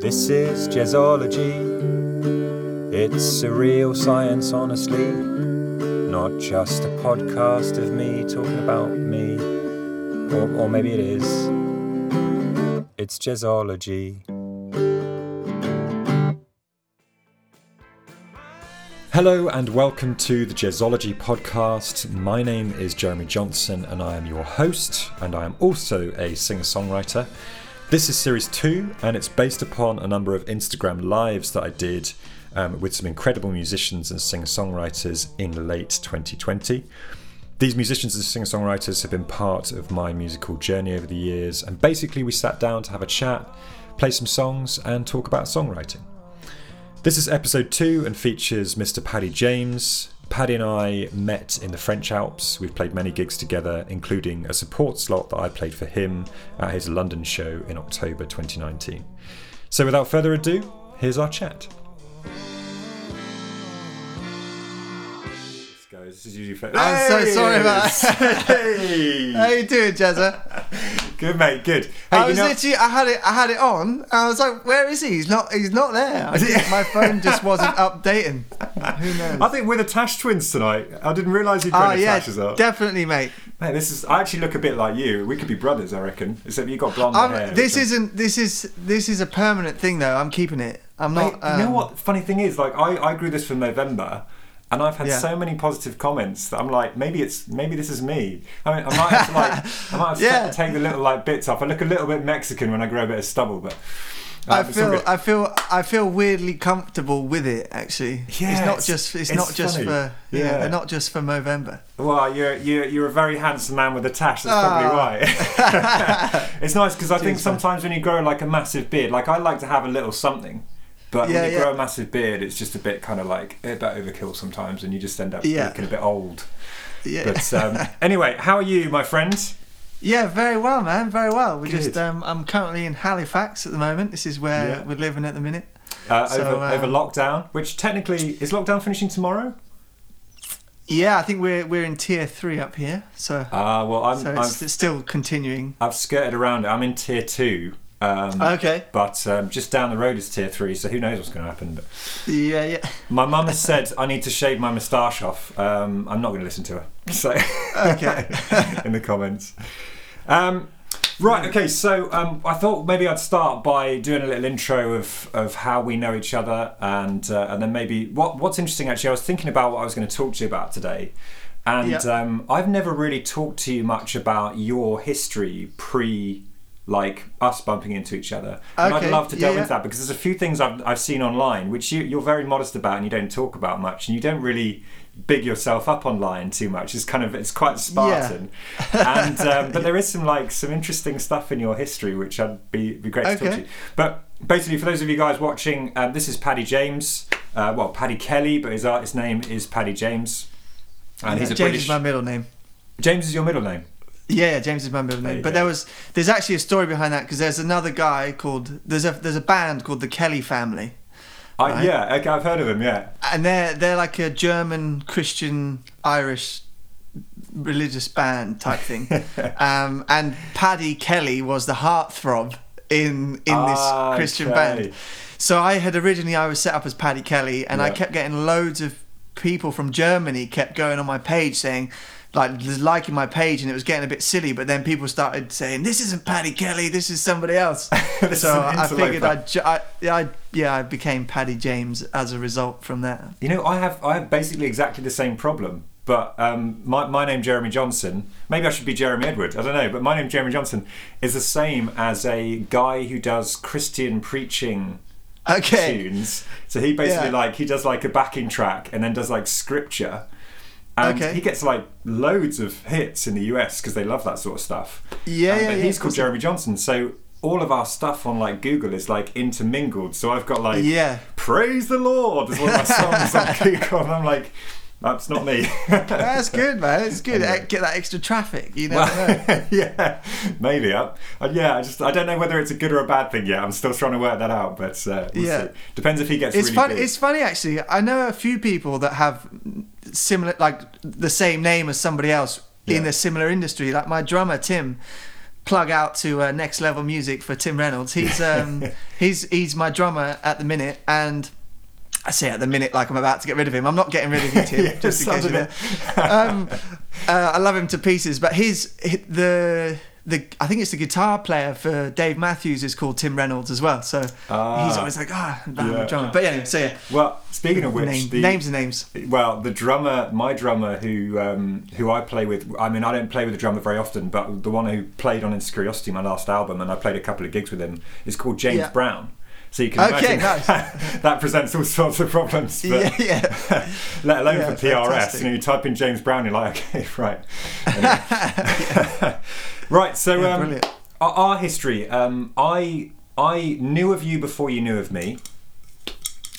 This is Jazzology. It's a surreal science, honestly. Not just a podcast of me talking about me. Or, or maybe it is. It's Jazzology. Hello and welcome to the Jazzology podcast. My name is Jeremy Johnson and I am your host, and I am also a singer songwriter. This is series two, and it's based upon a number of Instagram lives that I did um, with some incredible musicians and singer songwriters in late 2020. These musicians and singer songwriters have been part of my musical journey over the years, and basically, we sat down to have a chat, play some songs, and talk about songwriting. This is episode two and features Mr. Paddy James. Paddy and I met in the French Alps. We've played many gigs together, including a support slot that I played for him at his London show in October 2019. So, without further ado, here's our chat. This is usually I'm so sorry about that. Hey! How you doing, Jazza? Good mate, good. Hey, I was know- literally, I had it, I had it on. And I was like, "Where is he? He's not, he's not there." I think my phone just wasn't updating. Who knows? I think we're the Tash twins tonight. I didn't realise you'd Oh the yeah, Tashes up. definitely, mate. Mate, this is. I actually look a bit like you. We could be brothers, I reckon. Except you got blonde I'm, hair. this isn't. This is. This is a permanent thing, though. I'm keeping it. I'm Mate, not. you know um, what? Funny thing is, like I, I grew this from November, and I've had Yeah. so many positive comments that I'm like, maybe it's maybe this is me. I mean, I might have to like, I might have to take the little like bits off. I look a little bit Mexican when I grow a bit of stubble, but. uh, I feel. I feel. I feel weirdly comfortable with it. Actually, Yeah, it's not it's- just. It's, it's not just funny. for. Yeah, Yeah. not just for November. Well, you're you're you're a very handsome man with a tash. That's probably Ah. why. it's nice because I think Cheers, man. sometimes when you grow like a massive beard, like I like to have a little something, but Yeah, when you yeah. grow a massive beard, it's just a bit kind of like a bit overkill sometimes, and you just end up Yeah. looking a bit old. Yeah. But um, anyway, how are you, my friend? Yeah, very well, man. Very well. We Good. just um, I'm currently in Halifax at the moment. This is where Yeah. we're living at the minute. Uh, So, over, over um, lockdown, which technically is lockdown finishing tomorrow. Yeah, I think we're we're in tier three up here, so Ah, well, I'm, so I'm it's, it's still continuing. I've skirted around it. I'm in tier two. Um, Okay. But um, just down the road is tier three, so who knows what's going to happen? But Yeah, yeah. My mum has said I need to shave my moustache off. Um, I'm not going to listen to her. So, Okay. in the comments. Um, right. Okay. So um, I thought maybe I'd start by doing a little intro of, of how we know each other, and uh, and then maybe what what's interesting. Actually, I was thinking about what I was going to talk to you about today, and Yeah. um, I've never really talked to you much about your history pre. Like us bumping into each other, and I'd love to delve yeah, into that because there's a few things I've, I've seen online which you, you're very modest about and you don't talk about much and you don't really big yourself up online too much. It's kind of it's quite spartan. And um, but there is some like some interesting stuff in your history which i'd be, be great to talk to Okay. you. But basically for those of you guys watching um, this is paddy james uh, well paddy kelly but his artist name is paddy james. And he's a James british is my middle name. james is your middle name Yeah, yeah, James is my middle There name. you But go. there was there's actually a story behind that because there's another guy called there's a there's a band called the Kelly Family, I, Right. yeah okay, i've heard of them. yeah and they're they're like a German Christian Irish religious band type thing. um, and Paddy Kelly was the heartthrob in in this Ah, Christian okay. band. So I had originally I was set up as Paddy Kelly, and I kept getting loads of people from Germany kept going on my page saying. Like liking my page and it was getting a bit silly, but then people started saying, "This isn't Paddy Kelly, this is somebody else." So I figured. I'd, ju- I, I, yeah, I became Paddy James as a result from that. You know, I have I have basically exactly the same problem. But um, my my name Jeremy Johnson. Maybe I should be Jeremy Edward. I don't know. But my name Jeremy Johnson is the same as a guy who does Christian preaching Okay. tunes. So he basically Yeah. like he does like a backing track and then does like scripture. And Okay. he gets like loads of hits in the US because they love that sort of stuff. Yeah, Um, yeah, but yeah, he's called. Jeremy Johnson. So all of our stuff on like Google is like intermingled. So I've got like Yeah. Praise the Lord is one of my songs on Google, and I'm like, that's not me. That's good, man. It's good. Anyway. Get that extra traffic. You never know. Yeah, maybe. I, yeah, I just I don't know whether it's a good or a bad thing yet. I'm still trying to work that out, but uh, we'll Yeah. see. Depends if he gets It's really funny. big. It's funny actually. I know a few people that have similar, like the same name as somebody else in Yeah. a similar industry. Like my drummer Tim, plug out to uh, Next Level Music for Tim Reynolds. He's um, he's he's my drummer at the minute, and I say at the minute like I'm about to get rid of him. I'm not getting rid of you, Tim. Yeah, just in case you know. um, uh, I love him to pieces, but his the the I think it's the guitar player for Dave Matthews is called Tim Reynolds as well. So Ah. he's always like, ah, oh, Yeah. drummer. But yeah, so yeah. Well, speaking of which, Name- the, names and names. Well, the drummer, my drummer, who um, who I play with. I mean, I don't play with the drummer very often, but the one who played on Into Curiosity, my last album, and I played a couple of gigs with him, is called James Yeah. Brown. So you can Okay, imagine that presents all sorts of problems. But Yeah, yeah. let alone Yeah, for PRS. fantastic. You know, you type in James Brown, you're like, okay, right. Anyway. right. So Yeah, um, our, our history. Um, I I knew of you before you knew of me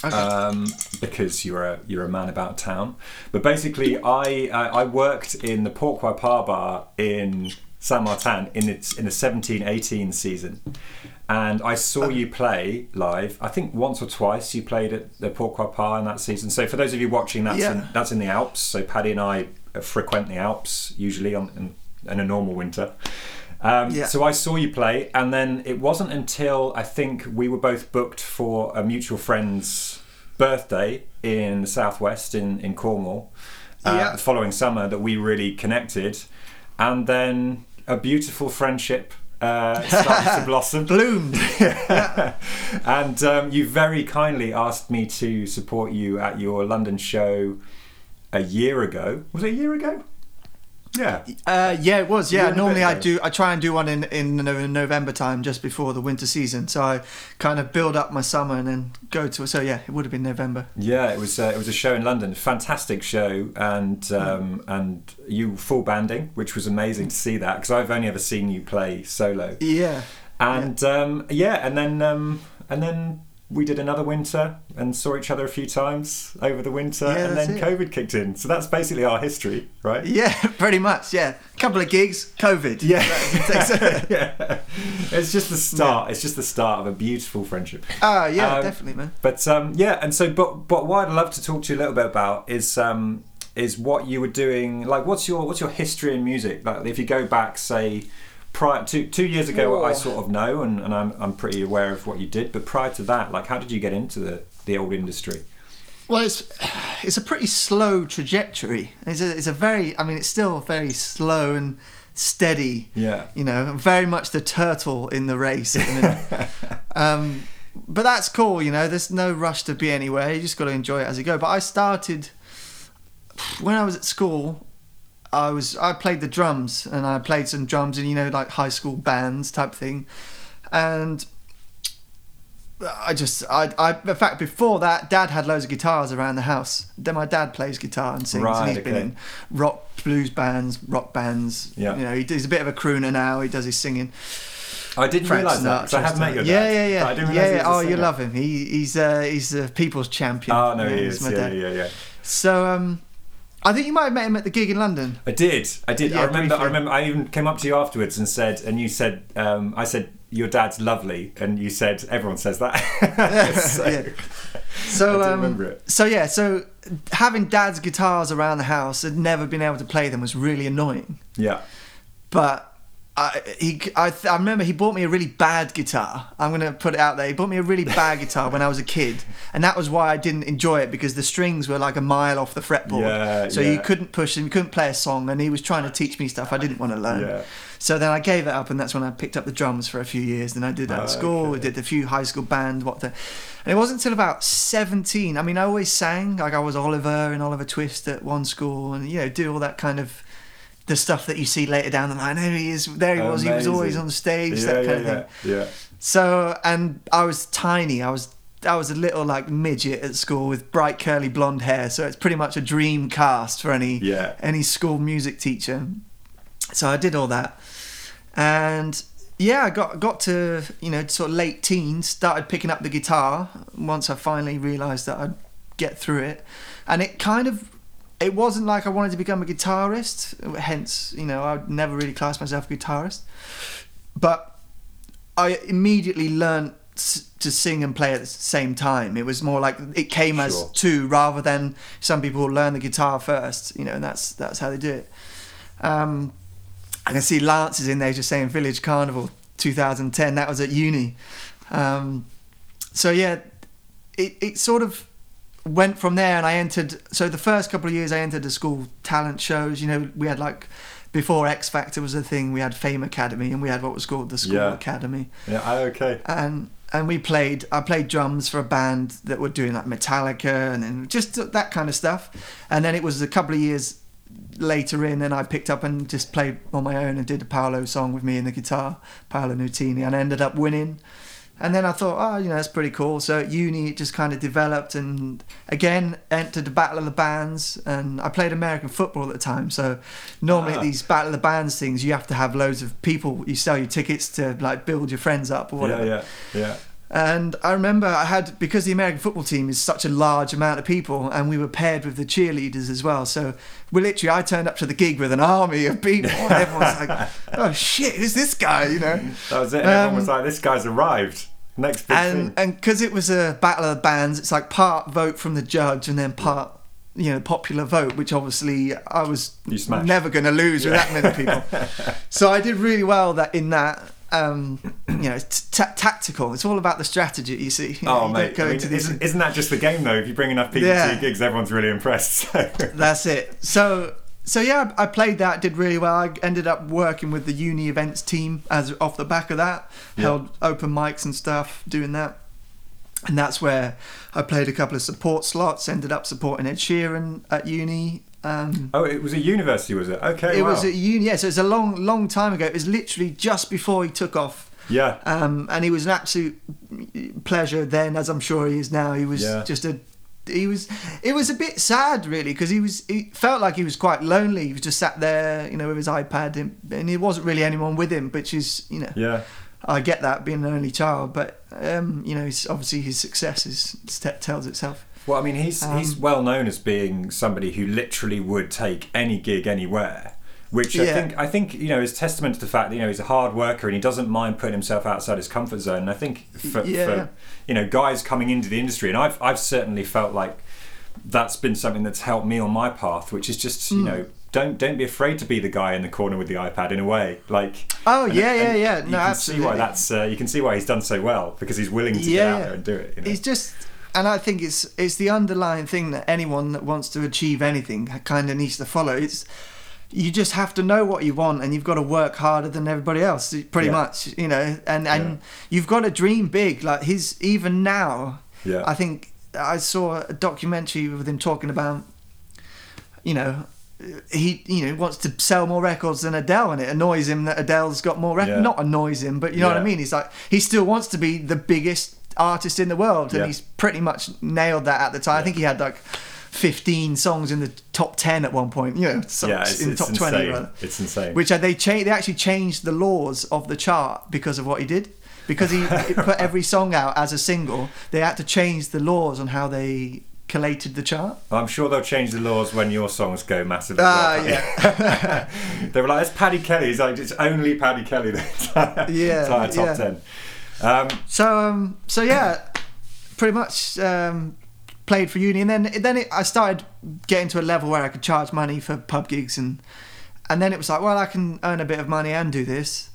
Okay. um, because you're a you're a man about town. But basically, I uh, I worked in the Pourquoi Pas bar in Saint Martin in its in the 17-18 season, and I saw you play live. I think once or twice you played at the Pourquoi Pas in that season. So for those of you watching, that's Yeah. in, that's in the Alps. So Paddy and I frequent the Alps usually on in, in a normal winter. Um, Yeah. So I saw you play, and then it wasn't until I think we were both booked for a mutual friend's birthday in the southwest in in Cornwall. Uh, Yeah. The following summer, that we really connected, and then a beautiful friendship uh, started to blossom. Bloomed. and um, you very kindly asked me to support you at your London show a year ago. Was it a year ago? Yeah. Uh, yeah, it was. Yeah, normally I do. I try and do one in in November time, just before the winter season. So I kind of build up my summer and then go to. So yeah, it would have been November. Yeah, it was uh, it was a show in London, fantastic show, and um, and you full banding, which was amazing to see that because I've only ever seen you play solo, Yeah. and um, yeah, and then um, and then we did another winter and saw each other a few times over the winter, Yeah, and then it. COVID kicked in. So that's basically our history, right? Yeah, pretty much. Yeah, a couple of gigs, COVID. Yeah, yeah. It's just the start. It's just the start of a beautiful friendship. Ah, yeah, Um, definitely, man. But um, yeah, and so but but what I'd love to talk to you a little bit about is um, is what you were doing. Like, what's your what's your history in music? Like, if you go back, say, prior two two years ago, I sort of know, and, and I'm I'm pretty aware of what you did. But prior to that, like, how did you get into the the old industry? Well, it's it's a pretty slow trajectory. It's a, it's a very. I mean, it's still very slow and steady. Yeah. You know, very much the turtle in the race um, but that's cool. You know, there's no rush to be anywhere. You just got to enjoy it as you go. But I started when I was at school. I was I played the drums and I played some drums in you know like high school bands type thing, and I just I, I in fact before that dad had loads of guitars around the house. Then my dad plays guitar and sings Right, and he's been in rock blues bands, rock bands. Yeah. You know, he, he's a bit of a crooner now. He does his singing. I didn't realise that. 'cause I have met your dad. Yeah, yeah, yeah. yeah, yeah. Oh, you love him. He, he's uh, he's a people's champion. Oh no, Yeah, he he's is. my Yeah, dad. yeah, yeah. So um, I think you might have met him at the gig in London. I did. I did. I Yeah, remember. I remember. I even came up to you afterwards and said, and you said, um, I said, your dad's lovely, and you said, everyone says that. so, Yeah. So I um, remember it. so yeah, so having dad's guitars around the house and never being able to play them was really annoying. yeah. But I, he, I, th- I remember he bought me a really bad guitar. I'm gonna put it out there. He bought me a really bad guitar when I was a kid, and that was why I didn't enjoy it because the strings were like a mile off the fretboard. Yeah, so yeah. you couldn't push and you couldn't play a song, and he was trying to teach me stuff I didn't want to learn. Yeah. So then I gave it up, and that's when I picked up the drums for a few years. Then I did that Oh, at school. okay. Did a few high school band. What the? And it wasn't until about seventeen. I mean, I always sang like I was Oliver in Oliver Twist at one school, and you know, do all that kind of the stuff that you see later down the line. There he is. There he was. He was always on stage. Yeah, that yeah, kind yeah, of thing. yeah. So, and I was tiny. I was. I was a little like midget at school with bright curly blonde hair, so it's pretty much a dream cast for any Yeah. any school music teacher. So I did all that, and yeah, I got got to you know sort of late teens, started picking up the guitar once I finally realised that I'd get through it, and it kind of it wasn't like I wanted to become a guitarist. Hence, you know, I'd never really class myself a guitarist, but I immediately learned to sing and play at the same time. It was more like it came as two rather than some people learn the guitar first, you know, and that's that's how they do it. Um, I can see Lance is in there just saying Village Carnival 2010. That was at uni. Um, so yeah, it, it sort of went from there and I entered so the first couple of years I entered the school talent shows you know we had like before X Factor was a thing we had Fame Academy and we had what was called the School Yeah. Academy Yeah, okay. and and we played I played drums for a band that were doing like Metallica and then just that kind of stuff and then it was a couple of years later in and I picked up and just played on my own and did a Paolo song with me and the guitar Paolo Nutini and I ended up winning and then I thought oh you know that's pretty cool so at uni it just kind of developed and again entered the battle of the bands and I played American football at the time so normally Ah. at these battle of the bands things you have to have loads of people you sell your tickets to like build your friends up or whatever Yeah, yeah, yeah. and I remember I had because the American football team is such a large amount of people, and we were paired with the cheerleaders as well. So we literally, I turned up to the gig with an army of people, and everyone's like, "Oh shit, who's this guy?" You know. That was it. And everyone was Um, like, "This guy's arrived." Next big And thing. and because it was a battle of the bands, it's like part vote from the judge and then part. You know, popular vote, which obviously I was never going to lose with that many people. so I did really well that in that. Um, you know, it's ta tactical. It's all about the strategy. You see. You Oh mate, I mean, isn't, isn't that just the game though? If you bring enough people Yeah. to your gigs, everyone's really impressed. So. That's it. So so yeah, I played that, did really well. I ended up working with the uni events team as off the back of that, Yeah. held open mics and stuff, doing that. And that's where I played a couple of support slots. Ended up supporting Ed Sheeran at uni. Um, Oh, it was a university, was it? Okay, it wow. was at uni. Yeah, so it's a long, long time ago. It was literally just before he took off. yeah, Um, and he was an absolute pleasure then, as I'm sure he is now. He was Yeah. just a. He was. It was a bit sad, really, because he was. He felt like he was quite lonely. He was just sat there, you know, with his iPad, and, and there wasn't really anyone with him. Which is, you know, yeah, I get that being an only child, but um, you know, he's, obviously his success is tells itself. Well, I mean, he's he's Um, well known as being somebody who literally would take any gig anywhere. Which I think I think you know is testament to the fact that you know he's a hard worker and he doesn't mind putting himself outside his comfort zone. And I think for, Yeah. for you know guys coming into the industry, and I've I've certainly felt like that's been something that's helped me on my path, which is just you Mm. know don't don't be afraid to be the guy in the corner with the iPad in a way. Like Oh and- yeah, yeah, yeah. You can absolutely. see why that's uh, you can see why he's done so well because he's willing to get Yeah. out there and do it. You know? It's just, and I think it's it's the underlying thing that anyone that wants to achieve anything kind of needs to follow. It's you just have to know what you want, and you've got to work harder than everybody else, pretty Yeah. much. You know, and and Yeah. you've got to dream big. Like his even now, yeah. I think I saw a documentary with him talking about, you know. He, you know, wants to sell more records than Adele, and it annoys him that Adele's got more records. Yeah. Not annoys him, but you know what I mean. He's like, he still wants to be the biggest artist in the world, and Yeah. he's pretty much nailed that at the time. I think he had like 15 songs in the top 10 at one point. You know, songs yeah, it's, in the top insane. 20, rather. It's insane. Which uh, they cha- they actually changed the laws of the chart because of what he did. Because he, put every song out as a single, they had to change the laws on how they collated the chart. I'm sure they'll change the laws when your songs go massively. Ah, yeah. they were like, "It's Paddy Kelly." He's like, "It's only Paddy Kelly." The entire, Yeah, entire top yeah. ten. Um, So um, so yeah, pretty much um, played for uni, and then then it, I started getting to a level where I could charge money for pub gigs, and and then it was like, well, I can earn a bit of money and do this,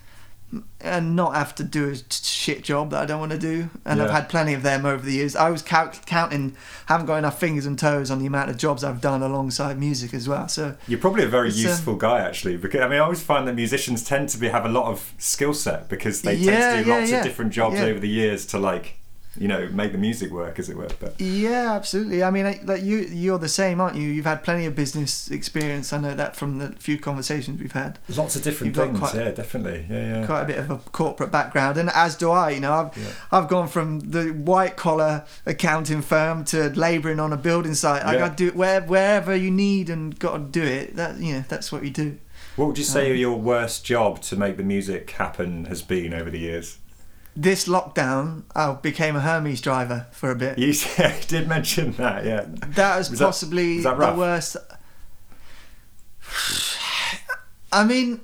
and not have to do a shit job that I don't want to do. And I've had plenty of them over the years. I was count- counting, haven't got enough fingers and toes on the amount of jobs I've done alongside music as well. So you're probably a very um, useful guy, actually, because I mean, I always find that musicians tend to be have a lot of skill set because they Yeah, tend to do yeah, lots yeah. of different jobs Yeah. over the years to like, you know, make the music work, as it were. But Yeah, absolutely. I mean, like you, you're the same, aren't you? You've had plenty of business experience. I know that from the few conversations we've had. lots of different You've things. quite- yeah, definitely. Yeah, yeah. Quite a bit of a corporate background, and as do I. You know, I've Yeah. I've gone from the white collar accounting firm to labouring on a building site. I got to do it where, wherever you need and got to do it. That you know, that's what you do. What would you say Um, your worst job to make the music happen has been over the years? This lockdown, I became a Hermes driver for a bit. You did mention that, yeah. That was, Was that- possibly was that the worst. I mean,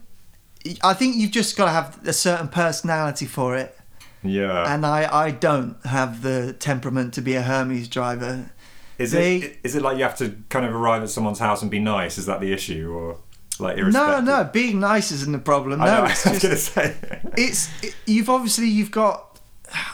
I think you've just got to have a certain personality for it, Yeah. and I, I don't have the temperament to be a Hermes driver. Is they- it is it like you have to kind of arrive at someone's house and be nice? Is that the issue, or Like No, irrespective. no, being nice isn't the problem. I No, know, it's I was just gonna say. it's it, you've obviously you've got.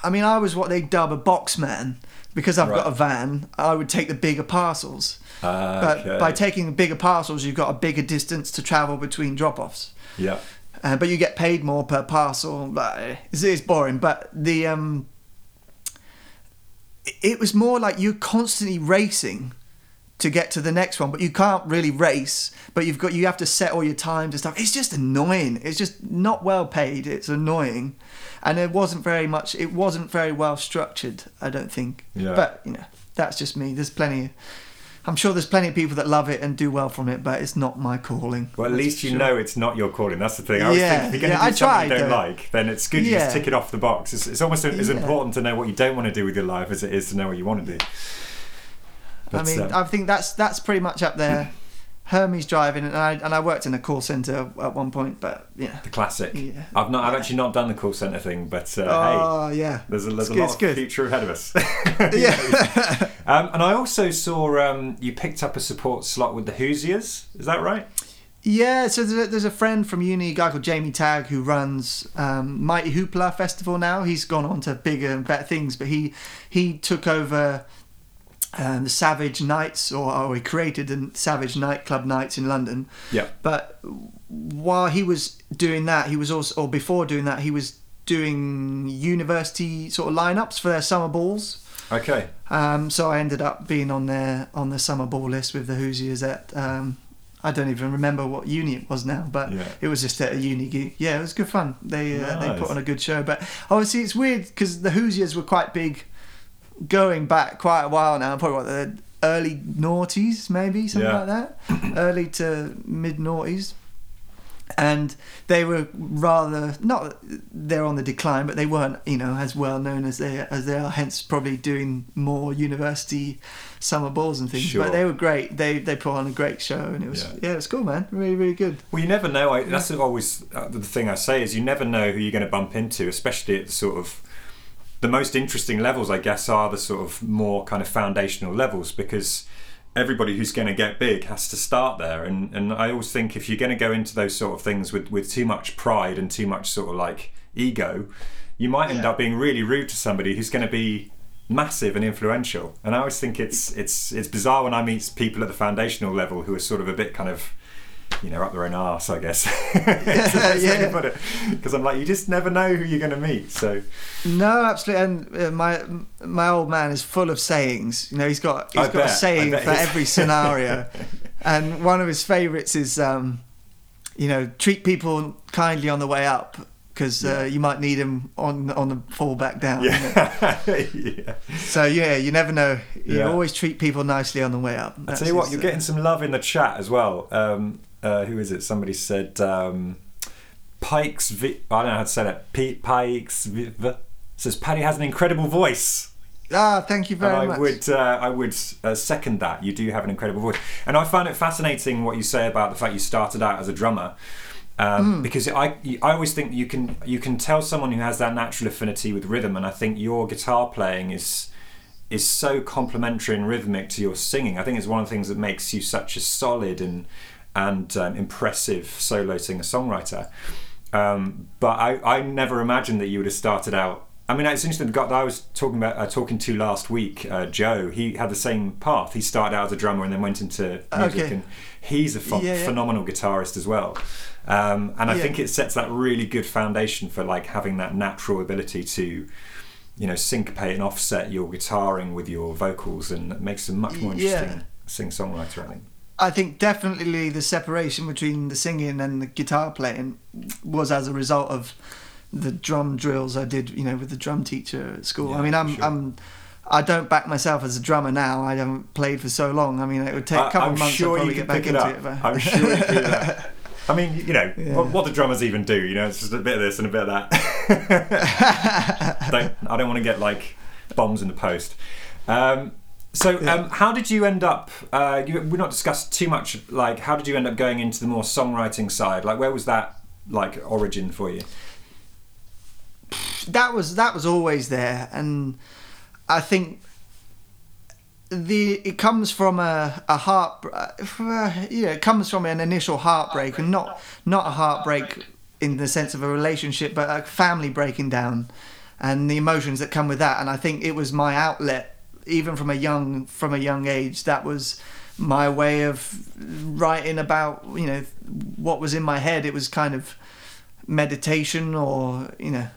I mean, I was what they dub a box man because I've got a van. I would take the bigger parcels, Ah, but okay. by taking the bigger parcels, you've got a bigger distance to travel between drop-offs. yeah, Uh, but you get paid more per parcel. But it's, it's boring. But the um, it was more like you're constantly racing to get to the next one, but you can't really race. But you've got you have to set all your times and stuff. It's just annoying. It's just not well paid. It's annoying, and it wasn't very much. It wasn't very well structured. I don't think. Yeah. But you know, that's just me. There's plenty. I'm sure there's plenty of people that love it and do well from it, but it's not my calling. Well, at least you sure. know it's not your calling. That's the thing. I always Yeah, think if you're going to yeah, do I something you tried, don't though. like, then it's good you Yeah. just tick it off the box. It's, it's almost as Yeah. important to know what you don't want to do with your life as it is to know what you want to do. I mean, um, I think that's that's pretty much up there. Hermes driving, and I and I worked in a call center at one point, but yeah. the classic. Yeah. I've not. I've Yeah. actually not done the call center thing, but uh, hey, Oh yeah. there's a, there's It's a good, lot of good. future ahead of us. Yeah. um, and I also saw um, you picked up a support slot with the Hoosiers. Is that right? yeah. So there's a, there's a friend from uni, a guy called Jamie Tagg, who runs um, Mighty Hoopla Festival now. He's gone on to bigger and better things, but he he took over. Um, the Savage Nights, or, or he created the Savage Nightclub Nights in London. Yeah. But while he was doing that, he was also, or before doing that, he was doing university sort of lineups for their summer balls. Okay. Um, so I ended up being on their on the summer ball list with the Hoosiers at um, I don't even remember what uni it was now, but Yeah. it was just at a uni gig. Yeah, it was good fun. They uh, they put on a good show, but obviously it's weird because the Hoosiers were quite big, going back quite a while now. Probably what the early noughties, maybe something Yeah. like that, early to mid noughties. And they were rather not they're on the decline, but they weren't you know as well known as they as they are. Hence, probably doing more university summer balls and things. Sure. But they were great. They they put on a great show, and it was Yeah. yeah, it was cool, man. Really really good. Well, you never know. I, that's always uh, the thing I say is you never know who you're going to bump into, especially at the sort of the most interesting levels. I guess are the sort of more kind of foundational levels because everybody who's going to get big has to start there. And and I always think if you're going to go into those sort of things with with too much pride and too much sort of like ego, you might end Yeah. up being really rude to somebody who's going to be massive and influential. And I always think it's it's it's bizarre when I meet people at the foundational level who are sort of a bit kind of you know, up their own arse, I guess. yeah. yeah. Because I'm like, you just never know who you're going to meet. So No, absolutely. And uh, my my old man is full of sayings. You know, he's got he's I got bet, a I saying for every scenario. and one of his favourites is, um, you know, treat people kindly on the way up because Yeah. uh, you might need them on on the fall back down. yeah, yeah. So yeah, you never know. You Yeah. always treat people nicely on the way up. I That's tell you what, you're uh, getting some love in the chat as well. Um, uh, who is it? Somebody said um, Pikes. Vi- I don't know how to say that. P- Pikes. V- says Paddy has an incredible voice. Ah, thank you very and I much. would, uh, I would uh, second that. You do have an incredible voice, and I find it fascinating what you say about the fact you started out as a drummer, um, Hmm. because I, I always think you can, you can tell someone who has that natural affinity with rhythm, and I think your guitar playing is, is so complementary and rhythmic to your singing. I think it's one of the things that makes you such a solid and, and um, impressive solo singer songwriter. Um, but I, I never imagined that you would have started out. I mean, it's interesting. The guy that I was talking about, uh, talking to last week, uh, Joe. He had the same path. He started out as a drummer and then went into music, Okay. and he's a ph- Yeah, yeah. phenomenal guitarist as well. Um, and I Yeah. think it sets that really good foundation for like having that natural ability to, you know, syncopate and offset your guitaring with your vocals, and it makes a much more interesting sing songwriter. I think. I think definitely the separation between the singing and the guitar playing was as a result of the drum drills I did, you know, with the drum teacher at school. Yeah, I mean, I'm, sure. I'm, I don't back myself as a drummer now. I haven't played for so long. I mean, it would take a couple I'm of months sure to probably get back it into it. but- I'm sure you do that. I mean, you know, Yeah. what, what do drummers even do? You know, it's just a bit of this and a bit of that. don't, I don't want to get like bombs in the post. Um, so, Yeah. um, how did you end up? Uh, you, we're not discussed too much. Like, how did you end up going into the more songwriting side? Like, where was that like origin for you? that was that was always there, and I think the it comes from a a heart uh, yeah it comes from an initial heartbreak and not not a heartbreak in the sense of a relationship but a family breaking down and the emotions that come with that and I think it was my outlet even from a young from a young age that was my way of writing about you know what was in my head it was kind of meditation or you know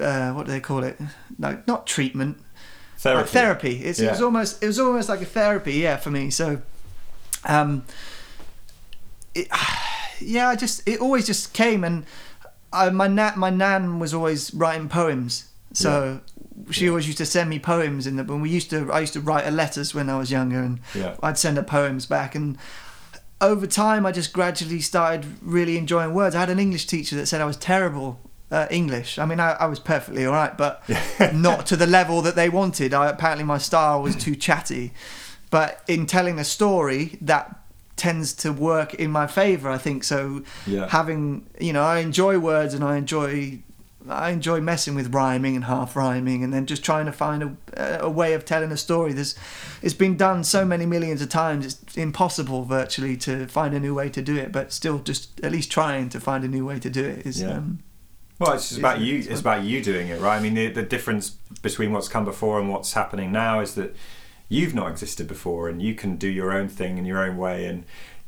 uh, what do they call it like not treatment Therapy. like therapy. It's, It was almost it was almost like a therapy, yeah, for me. So, um, it, yeah, I just it always just came, and I, my nan my nan was always writing poems, so she Yeah. always used to send me poems in the when we used to I used to write her letters when I was younger, and Yeah. I'd send her poems back and. Over time, I just gradually started really enjoying words. I had an English teacher that said I was terrible at English. I mean, I, I was perfectly all right, but not to the level that they wanted. I, apparently, my style was too chatty. But in telling a story, that tends to work in my favour. I think so. Yeah. Having you know, I enjoy words and I enjoy. I enjoy messing with rhyming and half rhyming, and then just trying to find a, a way of telling a story. There's, it's been done so many millions of times. It's impossible virtually to find a new way to do it, but still, just at least trying to find a new way to do it is. Yeah. Um, Well, it's just about you. it's about you doing it, right? I mean, the, the difference between what's come before and what's happening now is that you've not existed before, and you can do your own thing in your own way. And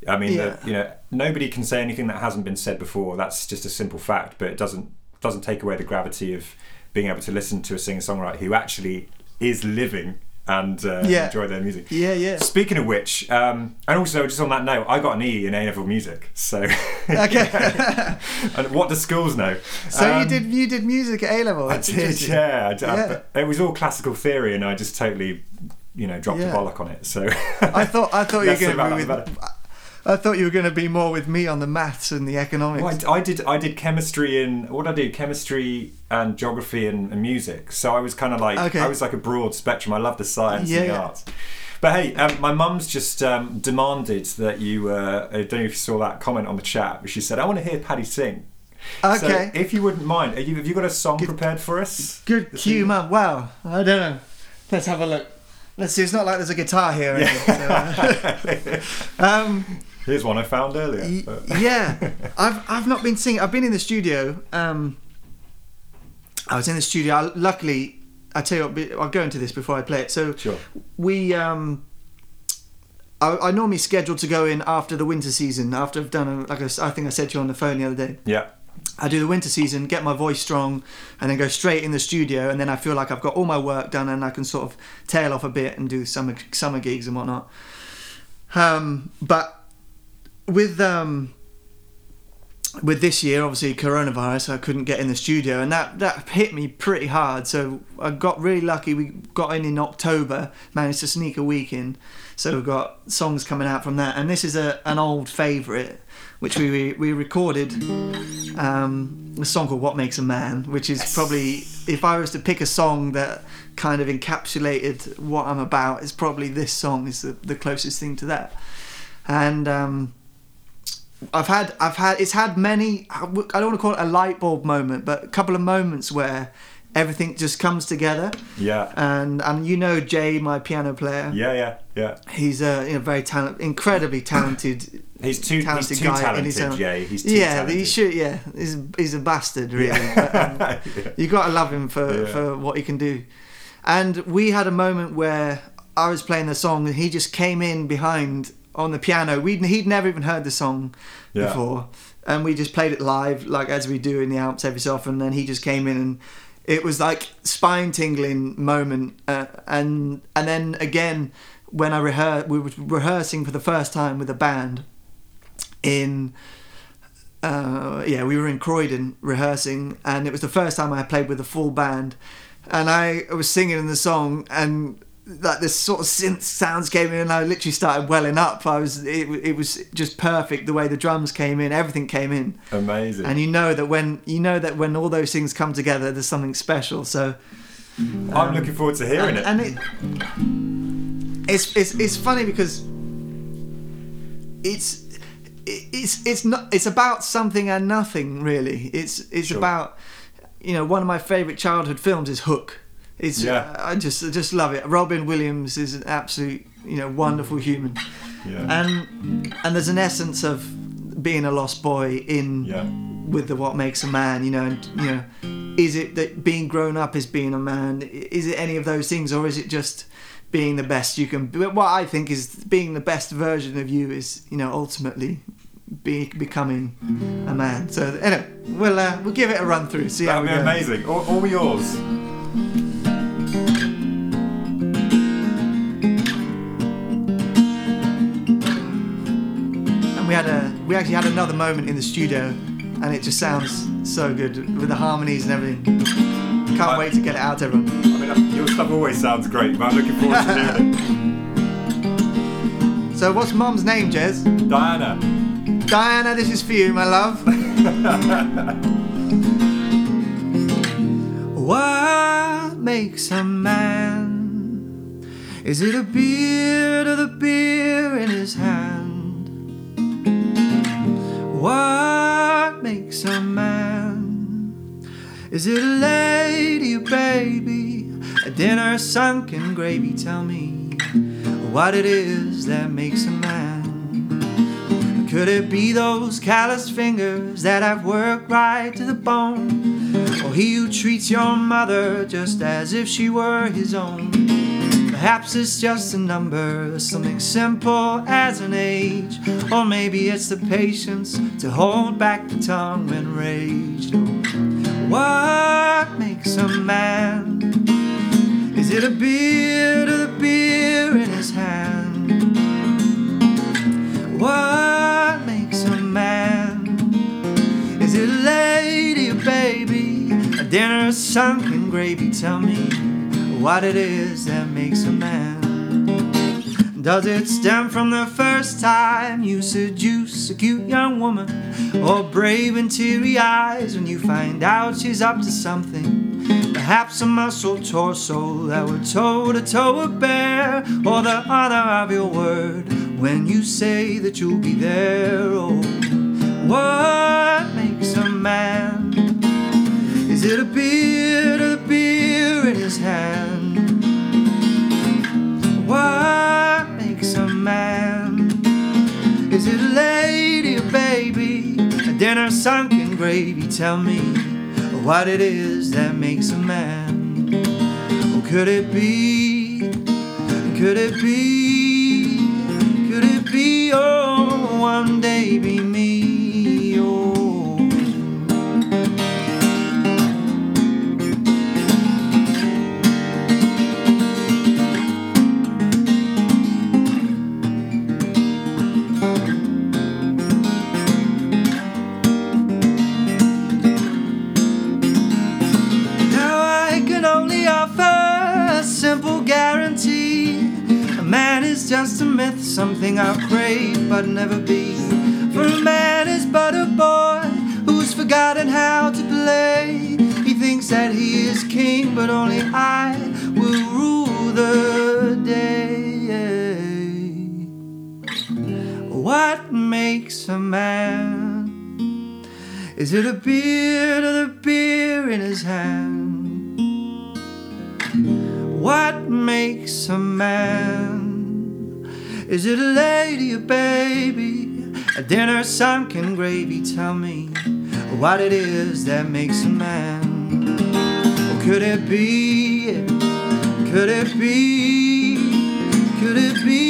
I mean, Yeah. the, you know, nobody can say anything that hasn't been said before. That's just a simple fact, but it doesn't doesn't take away the gravity of being able to listen to a singer songwriter who actually is living and uh, Yeah. enjoy their music. yeah, yeah. Speaking of which, um, and also just on that note, I got an E in A level music. So, Okay. and what do schools know? So you Um, did you did music at A level? I did, yeah. I, I- Yeah. but it was all classical theory, and I just totally, you know, dropped Yeah. a bollock on it. So I thought I thought you were going to be that, with. I thought you were going to be more with me on the maths and the economics. Well, I, I did. I did chemistry and what I did chemistry and geography and, and music. So I was kind of like Okay. I was like a broad spectrum. I love the science Yeah, and the yeah. arts. But hey, um, my mum's just um, demanded that you. Uh, I don't know if you saw that comment on the chat, but she said, "I want to hear Paddy sing." okay. So if you wouldn't mind, are you, have you got a song prepared for us? Good cue, man. Wow. I don't know. Let's have a look. Let's see. It's not like there's a guitar here. anything, so, uh, um, Here's one I found earlier. y- yeah, I've I've not been singing. I've been in the studio. Um, I was in the studio. I, luckily, I tell you, what, I'll go into this before I play it. So Sure. we um I, I normally schedule to go in after the winter season after I've done a, like I think I said to you on the phone the other day Yeah. I do the winter season get my voice strong and then go straight in the studio and then I feel like I've got all my work done and I can sort of tail off a bit and do summer summer gigs and whatnot um but with um with this year, obviously coronavirus, I couldn't get in the studio, and that that hit me pretty hard. So I got really lucky. We got in in October, managed to sneak a week in, so we've got songs coming out from that. And this is a an old favourite, which we we recorded, um, a song called "What Makes a Man," which is probably if I was to pick a song that kind of encapsulated what I'm about, it's probably this song is the, the closest thing to that. And um, I've had I've had it's had many I don't want to call it a light bulb moment, but a couple of moments where everything just comes together. Yeah. And and you know Jay, my piano player, Yeah. Yeah. Yeah. he's a you know, very talented, incredibly talented. He's too. Talented he's too guy in his talented, own- Jay. He's too yeah, talented. he should. Yeah, he's he's a bastard, really. But, um, Yeah. you got to love him for, Yeah. for what he can do. And we had a moment where I was playing the song and he just came in behind on the piano. We'd, he'd never even heard the song Yeah. before. And we just played it live, like as we do in the Alps every so often. And then he just came in and it was like spine tingling moment. Uh, and and then again, when I rehearsed, we were rehearsing for the first time with a band in uh, yeah, we were in Croydon rehearsing, and it was the first time I played with a full band, and I was singing in the song, and like this sort of synth sounds came in, and I literally started welling up. I was, it, it was just perfect the way the drums came in, everything came in, Amazing. and you know that when you know that when all those things come together, there's something special. So I'm looking forward to hearing and, it. and it it's, it's it's funny because it's it's it's not it's about something and nothing really it's it's Sure. about you know one of my favorite childhood films is hook It's Yeah. I just I just love it. Robin Williams is an absolute you know wonderful human, Yeah. and and there's an essence of being a lost boy in yeah. with the what makes a man. You know, and you know, is it that being grown up is being a man? Is it any of those things, or is it just being the best you can? What I think is being the best version of you is you know ultimately. Be, becoming a man. So anyway, we'll uh, we'll give it a run through. See how That would we be go. amazing. All, all yours. We had a we actually had another moment in the studio, and it just sounds so good with the harmonies and everything. Can't wait to get it out to everyone. I mean, uh, your stuff always sounds great, but I'm looking forward to doing it. So, what's Mum's name, Jez? Diana. Diana, this is for you, my love. what makes a man? Is it a beard or the beer in his hand? What makes a man? Is it a lady or baby? A dinner sunk in gravy? Tell me what it is that makes a man. Could it be those calloused fingers that have worked right to the bone? Or he who treats your mother just as if she were his own? Perhaps it's just a number, something simple as an age. Or maybe it's the patience to hold back the tongue when raged. What makes a man? Is it a beard or the beer in his hand? What makes a man? Is it a lady or baby? A dinner sunk in gravy? Tell me what it is that makes a man. Does it stem from the first time you seduce a cute young woman? Or brave and teary eyes when you find out she's up to something? Perhaps a muscle torso that would toe to toe a bear, or the honor of your word when you say that you'll be there. Oh, what makes a man? Is it a beard or the beer in his hand? Makes a man? Is it a lady or baby? A dinner sunk in gravy? Tell me what it is that makes a man. Could it be? Could it be? Could it be? Oh, one day be something I'll crave but never be. For a man is but a boy who's forgotten how to play. He thinks that he is king, but only I will rule the day. What makes a man? Is it a beard or the beer in his hand? What makes a man? Is it a lady or baby? A dinner sunk in gravy? Tell me what it is that makes a man. Or could it be? Could it be? Could it be?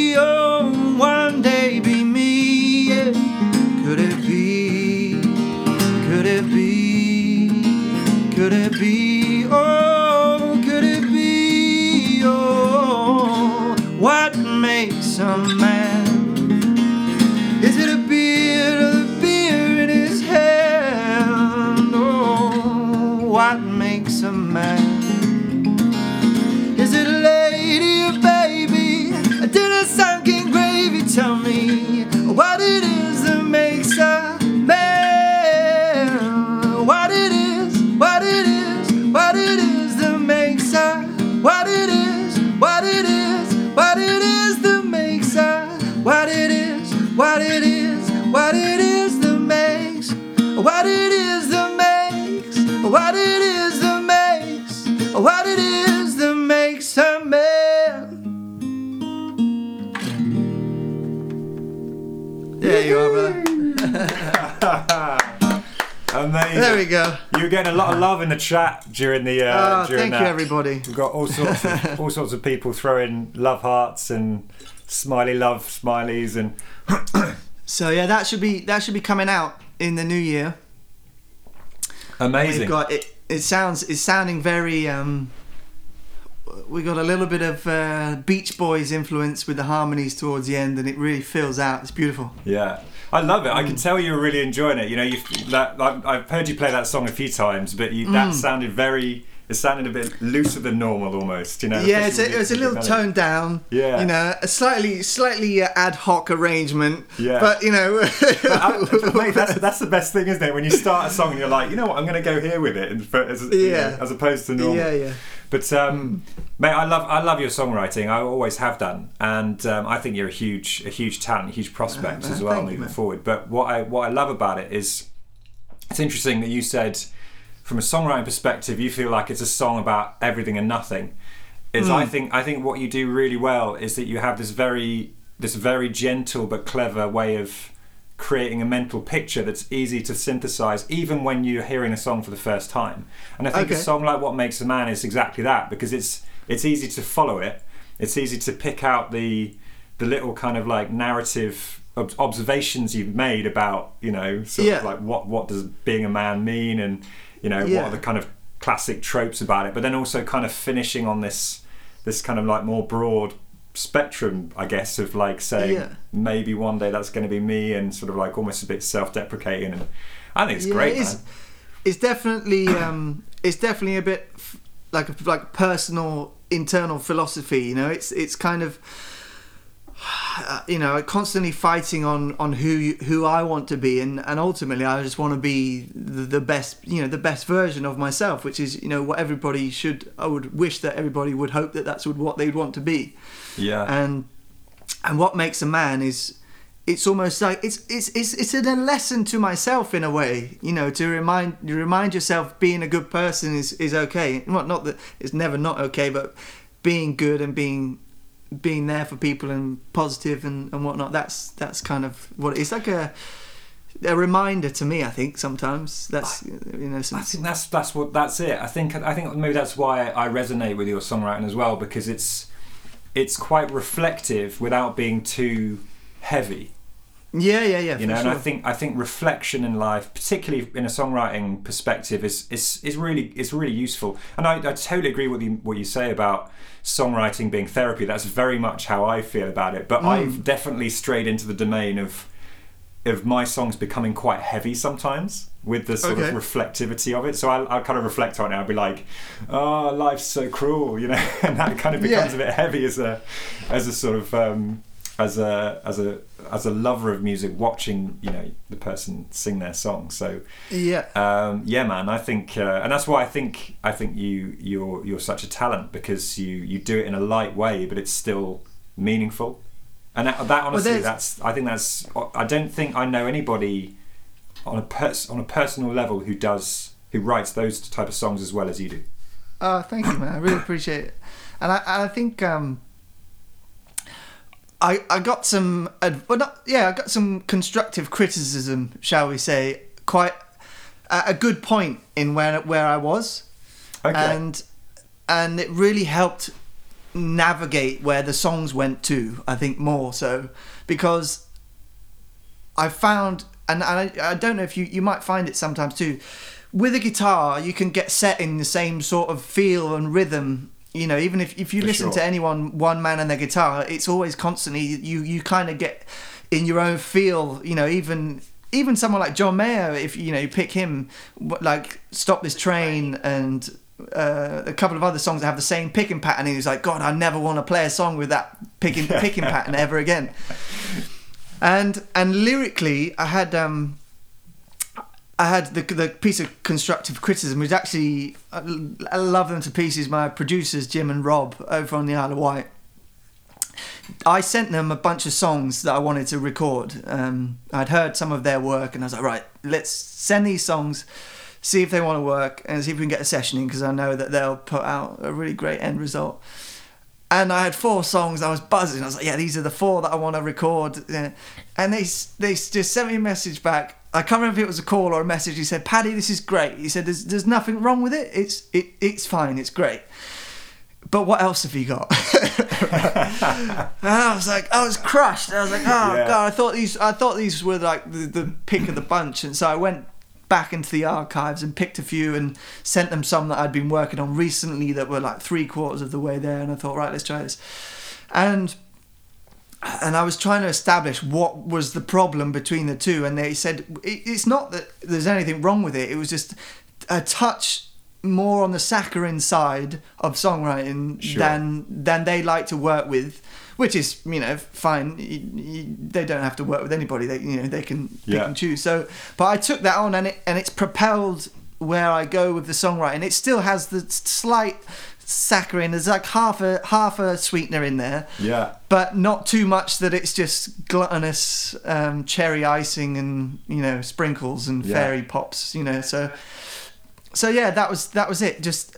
Amazing. There we go. You were getting a lot of love in the chat during the uh, Oh, during thank that. you, everybody. We've got all sorts of all sorts of people throwing love hearts and smiley love smileys and So yeah, that should be that should be coming out in the new year. amazing. We've got it. It sounds it's sounding very. Um, we got a little bit of uh, Beach Boys influence with the harmonies towards the end, and it really fills out. It's beautiful. Yeah, I love it. I Mm. can tell you're really enjoying it. You know, you've that like, I've heard you play that song a few times, but you, Mm. that sounded very. It sounded a bit looser than normal, almost. You know. yeah, it's a, with it's a little toned down. Yeah. you know, a slightly slightly uh, ad hoc arrangement. Yeah. but you know, But, uh, mate, that's that's the best thing, isn't it? When you start a song and you're like, you know what, I'm going to go here with it, and as, you know, Yeah. as opposed to normal. yeah, yeah. But um, mate, I love I love your songwriting. I always have done, and um, I think you're a huge a huge talent, a huge prospect man, as well thank you, moving forward. But what I what I love about it is it's interesting that you said from a songwriting perspective, you feel like it's a song about everything and nothing. Is Hmm. I think I think what you do really well is that you have this very this very gentle but clever way of creating a mental picture that's easy to synthesize even when you're hearing a song for the first time. And I think a song like What Makes a Man is exactly that because it's it's easy to follow it. It's easy to pick out the the little kind of like narrative ob- observations you've made about you know sort Yeah. of like what what does being a man mean and you know what are the kind of classic tropes about it but then also kind of finishing on this this kind of like more broad spectrum i guess of like saying Yeah. maybe one day that's going to be me and sort of like almost a bit self-deprecating and i think it's Yeah, great It's, man. it's definitely um, it's definitely a bit f- like a like personal internal philosophy. You know, it's it's kind of you know constantly fighting on on who you, who I want to be, and and ultimately I just want to be the, the best you know the best version of myself, which is you know what everybody should. I would wish that everybody would hope that that's what they'd want to be yeah and and what makes a man is it's almost like it's it's it's it's a lesson to myself in a way you know to remind remind yourself being a good person is is okay not not that it's never not okay but being good and being being there for people and positive and and whatnot that's that's kind of what it's like a a reminder to me i think sometimes that's you know I think that's that's what that's it. I think I think maybe that's why I resonate with your songwriting as well because it's it's quite reflective without being too heavy. Yeah yeah yeah you know, and. I think I think reflection in life, particularly in a songwriting perspective, is is, is really is really useful. And I, I totally agree with you, what you say about songwriting being therapy. That's very much how I feel about it. Mm. But I've definitely strayed into the domain of of my songs becoming quite heavy sometimes with the sort Okay. of reflectivity of it. So I'll, I'll kind of reflect on it. I'll be like, "Oh, life's so cruel," you know, and that kind of becomes Yeah. a bit heavy as a as a sort of um, as a as a as a lover of music, watching you know the person sing their song. So yeah um, yeah, man, I think, uh, and that's why I think I think you you're you're such a talent because you you do it in a light way, but it's still meaningful. And that, that honestly, there's- that's I think that's I don't think I know anybody on a pers- on a personal level who does who writes those type of songs as well as you do. Oh, thank you, man. I really appreciate it. And I, I think um, I I got some well, not, yeah, I got some constructive criticism, shall we say, quite at a good point in where where I was, Okay. and and it really helped navigate where the songs went to. I think more so because I found, and I, I don't know if you, you might find it sometimes too, with a guitar, you can get set in the same sort of feel and rhythm. You know, even if, if you For listen sure. to anyone, one man and their guitar, it's always constantly, you, you kind of get in your own feel, you know, even even someone like John Mayer, if you know you pick him, like "Stop This Train" and uh, a couple of other songs that have the same picking pattern, and he's like, "God, I never want to play a song with that picking picking pattern ever again." And and lyrically, I had um, I had the the piece of constructive criticism, which actually I love them to pieces. My producers Jim and Rob over on the Isle of Wight. I sent them a bunch of songs that I wanted to record. Um, I'd heard some of their work, and I was like, right, let's send these songs, see if they want to work, and see if we can get a session in, because I know that they'll put out a really great end result. and I had four songs. I was buzzing. I was like, yeah, these are the four that I want to record. And they they just sent me a message back. I can't remember if it was a call or a message. He said, "Paddy, this is great." He said, "There's there's nothing wrong with it. It's it it's fine. It's great." But what else have you got? and I was like, oh, I was crushed. I was like, oh Yeah. god, I thought these, I thought these were like the, the pick of the bunch, and so I went back into the archives and picked a few and sent them some that I'd been working on recently that were like three quarters of the way there, and I thought, right, let's try this, and and I was trying to establish what was the problem between the two, and they said it's not that there's anything wrong with it. It was just a touch more on the saccharine side of songwriting Sure. than than they like to work with, which is you know fine. They don't have to work with anybody. They you know they can pick Yeah. and choose. So, but I took that on, and it and it's propelled where I go with the songwriting. It still has the slight saccharine. There's like half a half a sweetener in there Yeah. but not too much that it's just gluttonous um, cherry icing and you know sprinkles and Yeah. fairy pops you know so so yeah that was that was it just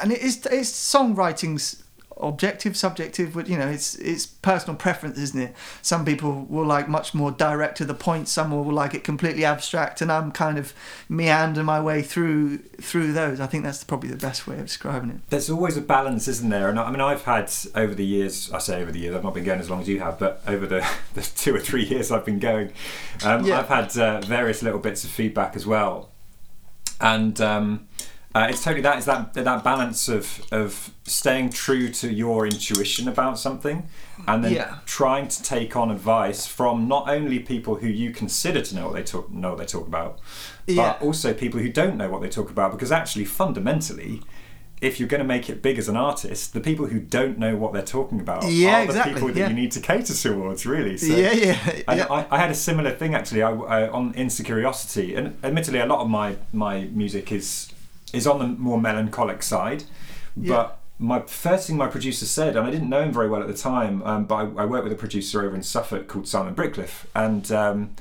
and it is it's songwriting's objective subjective but you know it's it's personal preference isn't it some people will like much more direct to the point some will like it completely abstract and i'm kind of meander my way through through those i think that's probably the best way of describing it There's always a balance, isn't there? And I I mean, I've had over the years, I say over the years, I've not been going as long as you have, but over the, the two or three years I've been going, um, Yeah. I've had uh, various little bits of feedback as well. And um, uh, it's totally that is that that balance of of staying true to your intuition about something, and then Yeah. trying to take on advice from not only people who you consider to know what they talk know what they talk about, but Yeah. also people who don't know what they talk about. Because actually, fundamentally, if you're going to make it big as an artist, the people who don't know what they're talking about Yeah, are the exactly, people that yeah. you need to cater towards, really. So, yeah yeah, yeah. I, I had a similar thing actually I, I, on Insecuriosity, and admittedly, a lot of my my music is is on the more melancholic side. Yeah. But my first thing my producer said, and I didn't know him very well at the time, um, but I, I worked with a producer over in Suffolk called Simon Brickliff, and um,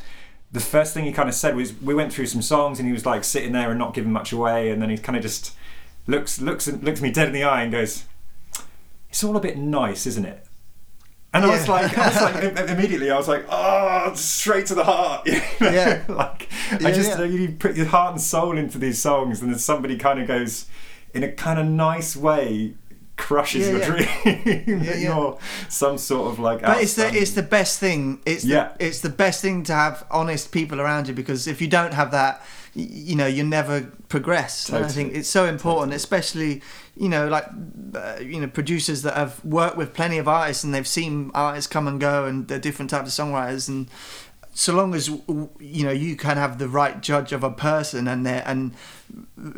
the first thing he kind of said was we went through some songs, and he was like sitting there and not giving much away, and then he kind of just looks looks looks me dead in the eye and goes, "It's all a bit nice, isn't it?" And I was like, I was like, immediately, I was like, oh, straight to the heart. you know? Yeah. like, Yeah, I just, yeah. you put your heart and soul into these songs, and then somebody kind of goes, in a kind of nice way, crushes Yeah, your yeah. dream Yeah, that yeah. you're some sort of like. But it's the it's the best thing. It's Yeah. the, it's the best thing to have honest people around you because if you don't have that, you know, you never progress. And I think it's so important, especially you know, like uh, you know, producers that have worked with plenty of artists and they've seen artists come and go and they're different types of songwriters and. So long as you know you can have the right judge of a person and their and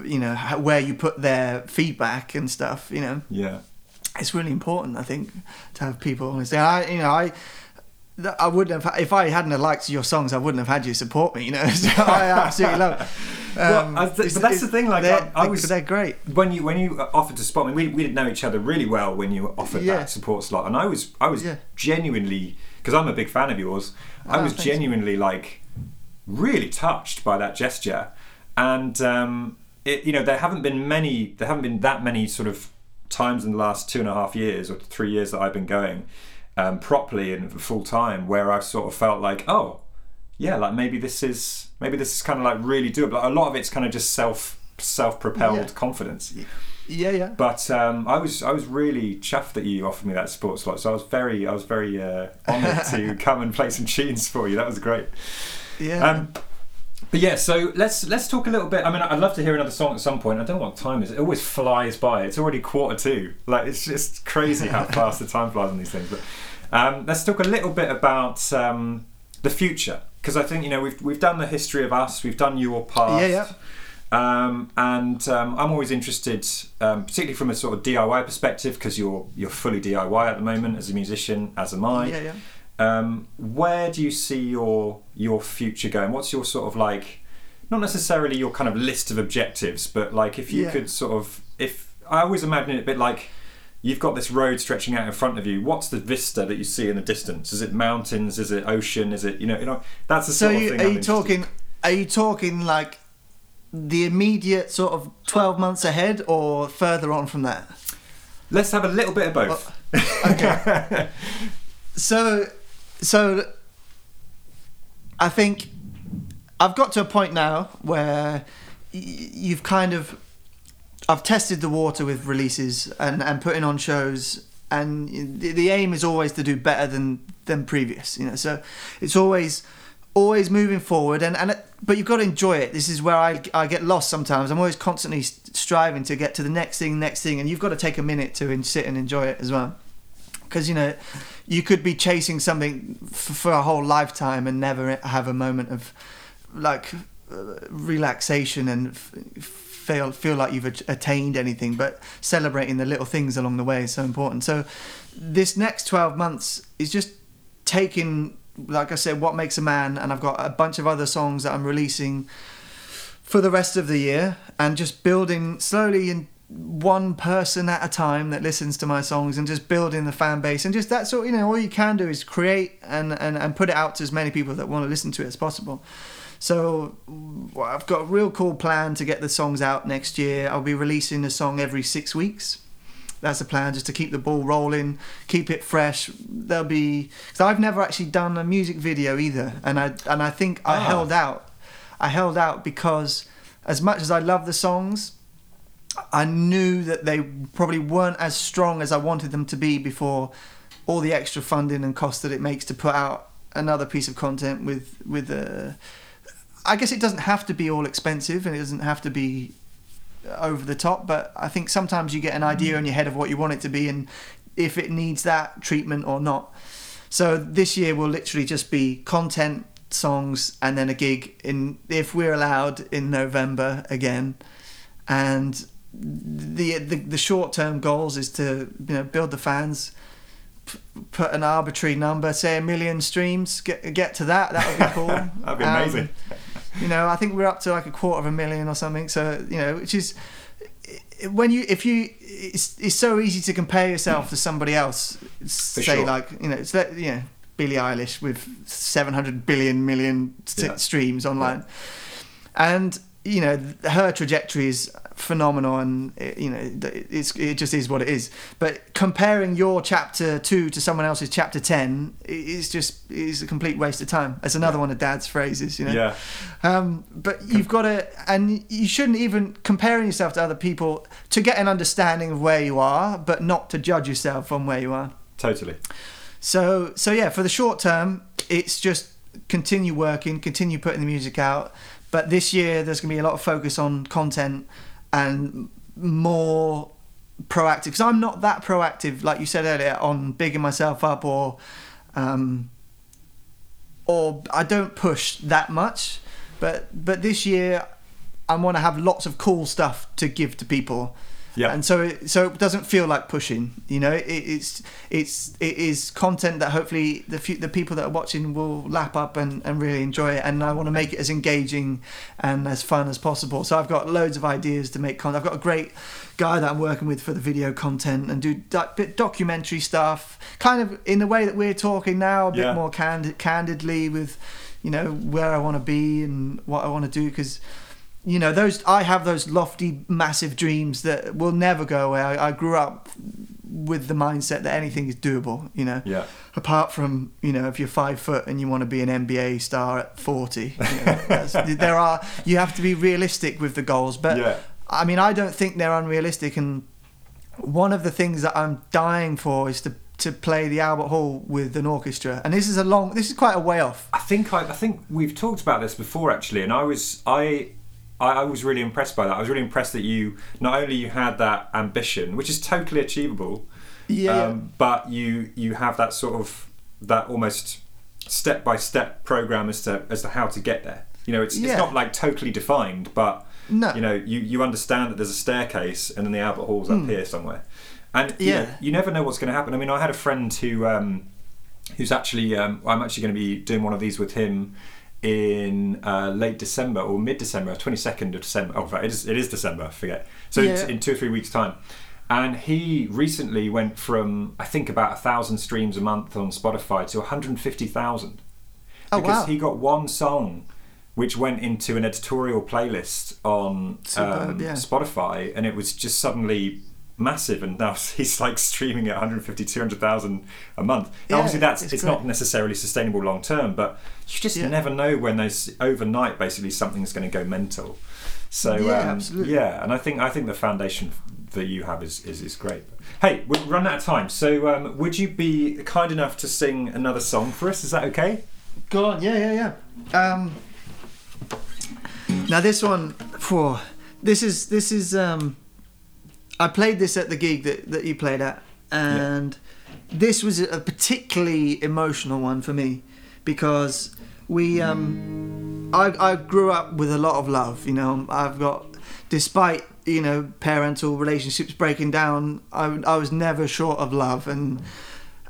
you know where you put their feedback and stuff, you know, Yeah. it's really important, I think, to have people honest. And I, you know, I, I wouldn't have if I hadn't liked your songs, I wouldn't have had you support me. You know, so I absolutely love. It. Well, th- but that's the thing, like, I- I was- they're great. when you when you offered to spot me, we, we didn't know each other really well when you offered Yeah. that support slot, and I was I was Yeah. genuinely because I'm a big fan of yours. I Ah, was genuinely like really touched by that gesture, and um, it, you know there haven't been many there haven't been that many sort of times in the last two and a half years or three years that I've been going um, properly and full time where I've sort of felt like oh yeah like maybe this is maybe this is kind of like really doable. Like, a lot of it's kind of just self self propelled Yeah. confidence. Yeah, yeah. But um, I was I was really chuffed that you offered me that sports slot. So I was very I was very uh, honoured to come and play some tunes for you. That was great. Yeah. Um, but yeah, so let's let's talk a little bit. I mean, I'd love to hear another song at some point. I don't know what time is. It always flies by. It's already quarter two. Like it's just crazy how fast the time flies on these things. But um, let's talk a little bit about um, the future because I think you know we've we've done the history of us. We've done your past. Yeah, yeah. Um, and um, I'm always interested, um, particularly from a sort of DIY perspective, because you're you're fully DIY at the moment as a musician, as am I. yeah, yeah. Um, where do you see your your future going? What's your sort of like, not necessarily your kind of list of objectives, but like if you Yeah. could sort of, if I always imagine it a bit like you've got this road stretching out in front of you. What's the vista that you see in the distance? Is it mountains? Is it ocean? Is it you know you know that's the So sort you, of thing. are I'm you talking? Are you talking like the immediate sort of twelve months ahead, or further on from that? Let's have a little bit of both. okay. so, so I think I've got to a point now where y- you've kind of I've tested the water with releases and, and putting on shows, and the, the aim is always to do better than than previous. You know, so it's always always moving forward, and and but you've got to enjoy it. This is where I I get lost sometimes. I'm always constantly striving to get to the next thing, next thing, and you've got to take a minute to sit and enjoy it as well. Because you know, you could be chasing something f- for a whole lifetime and never have a moment of like relaxation and f- feel feel like you've attained anything. But celebrating the little things along the way is so important. So this next twelve months is just taking, like I said, what makes a man, and I've got a bunch of other songs that I'm releasing for the rest of the year, and just building slowly and one person at a time that listens to my songs and just building the fan base and just that's all you know all you can do is create and and, and put it out to as many people that want to listen to it as possible so I've got a real cool plan to get the songs out next year. I'll be releasing a song every six weeks. That's the plan, just to keep the ball rolling, keep it fresh. There'll be because I've never actually done a music video either, and I and I think I Ah. held out. I held out because as much as I love the songs, I knew that they probably weren't as strong as I wanted them to be before all the extra funding and cost that it makes to put out another piece of content with with a. I guess it doesn't have to be all expensive and it doesn't have to be over the top, but I think sometimes you get an idea in your head of what you want it to be and if it needs that treatment or not. So this year will literally just be content, songs, and then a gig in if we're allowed in November again. And the the, the short term goals is to you know build the fans, p- put an arbitrary number, say a million streams, get get to that. That would be cool. That'd be Um, amazing. You know, I think we're up to like a quarter of a million or something. So you know, which is when you if you it's it's so easy to compare yourself to somebody else. say sure. like you know, it's that you know Billie Eilish with 700 billion million Yeah. streams online, and you know her trajectory is phenomenal, and it, you know it's it just is what it is. But comparing your chapter two to someone else's chapter ten is just is a complete waste of time. That's another one of Dad's phrases, you know. Yeah. Um, but you've got to, and you shouldn't even comparing yourself to other people to get an understanding of where you are, but not to judge yourself on where you are. Totally. So, so yeah, for the short term, it's just continue working, continue putting the music out. But this year, there's going to be a lot of focus on content and more proactive. Because I'm not that proactive, like you said earlier, on bigging myself up or, um, or I don't push that much. But but this year, I want to have lots of cool stuff to give to people Yeah. and so it, so it doesn't feel like pushing you know it, it's it's it is content that hopefully the few, the people that are watching will lap up and, and really enjoy it and I want to make it as engaging and as fun as possible so I've got loads of ideas to make content I've got a great guy that I'm working with for the video content and do doc- bit documentary stuff kind of in the way that we're talking now a bit Yeah. more candid, candidly with you know where I want to be and what I want to do because you know those i have those lofty massive dreams that will never go away. I, I grew up with the mindset that anything is doable you know. Yeah. apart from you know if you're five foot and you want to be an nba star at 40 you know, there are you have to be realistic with the goals. But Yeah. i mean i don't think they're unrealistic. And one of the things that i'm dying for is to to play the albert hall with an orchestra. And this is a long this is quite a way off. I think I, I think we've talked about this before actually, and I was I, I I was really impressed by that. I was really impressed that you not only you had that ambition, which is totally achievable, yeah um, but you you have that sort of that almost step by step program as to as to how to get there. You know, it's Yeah. it's not like totally defined, but no you know you you understand that there's a staircase and then the Albert Hall's up here somewhere, and you. Yeah. know, you never know what's going to happen. I mean, I had a friend who. Um, who's actually um, I'm actually going to be doing one of these with him in uh, late December or mid December, 22nd of December. Oh, it is, it is December. I forget. So Yeah. in, two or three weeks' time. And he recently went from I think about a thousand streams a month on Spotify to 150,000 Oh, because wow. he got one song which went into an editorial playlist on Superb, um, yeah. Spotify, and it was just suddenly massive and now he's like streaming at 150 200,000 a month. Now, Yeah, obviously that's it's it's, not necessarily sustainable long term but you just Yeah. never know when those overnight basically something's going to go mental. So Yeah, um, absolutely. yeah and I think I think the foundation that you have is is, is great. Hey we've run out of time so um, would you be kind enough to sing another song for us? Is that okay? Go on, yeah, yeah, yeah. Um, now this one, for this is this is um, I played this at the gig that that you played at, and this was a particularly emotional one for me because we um, I I grew up with a lot of love. You know, I've got despite you know parental relationships breaking down, I I was never short of love and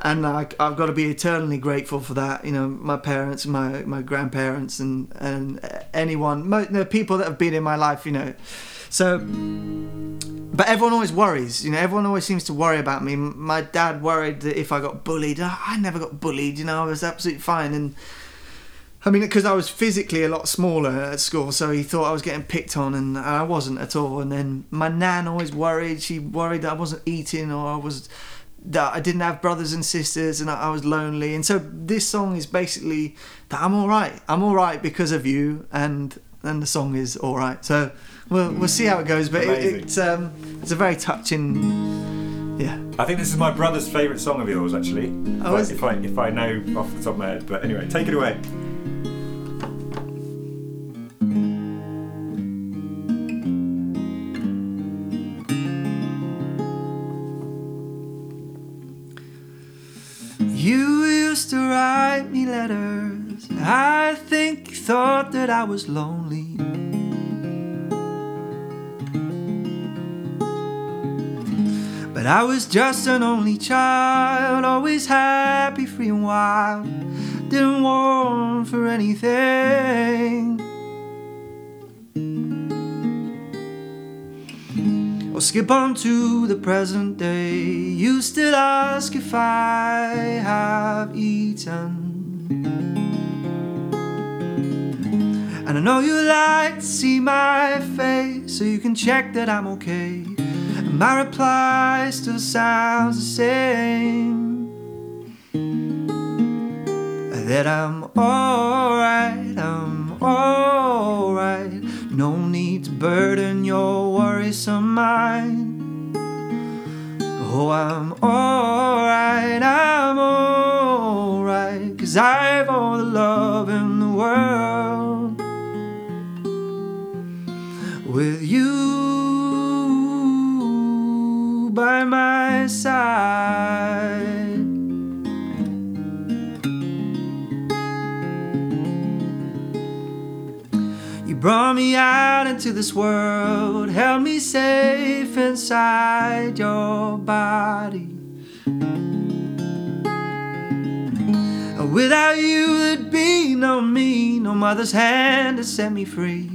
and I, I've got to be eternally grateful for that. You know, my parents, my my grandparents, and and anyone, mo- the people that have been in my life. You know, so. But everyone always worries. You know, everyone always seems to worry about me. My dad worried that if I got bullied, ah, I never got bullied. You know, I was absolutely fine. And I mean, because I was physically a lot smaller at school, so he thought I was getting picked on, and I wasn't at all. And then my nan always worried. She worried that I wasn't eating, or I was that I didn't have brothers and sisters, and I I was lonely. And so this song is basically that I'm all right. I'm all right because of you, and and the song is all right. So we'll we'll see how it goes. But it, it's um it's a very touching. Yeah. I think this is my brother's favourite song of yours, actually. Oh, if, if I if I know off the top of my head. But anyway, take it away. You used to write me letters. I think you thought that I was lonely. But I was just an only child, always happy, free and wild. Didn't want for anything. Or skip on to the present day. You still ask if I have eaten. And I know you like to see my face so you can check that I'm okay. My reply still sounds the same. That I'm alright, I'm alright. No need to burden your worrisome mind. Oh, I'm alright, I'm alright. Cause I've all the love in the world. With you side. You brought me out into this world, held me safe inside your body. Without you, there'd be no me, no mother's hand to set me free.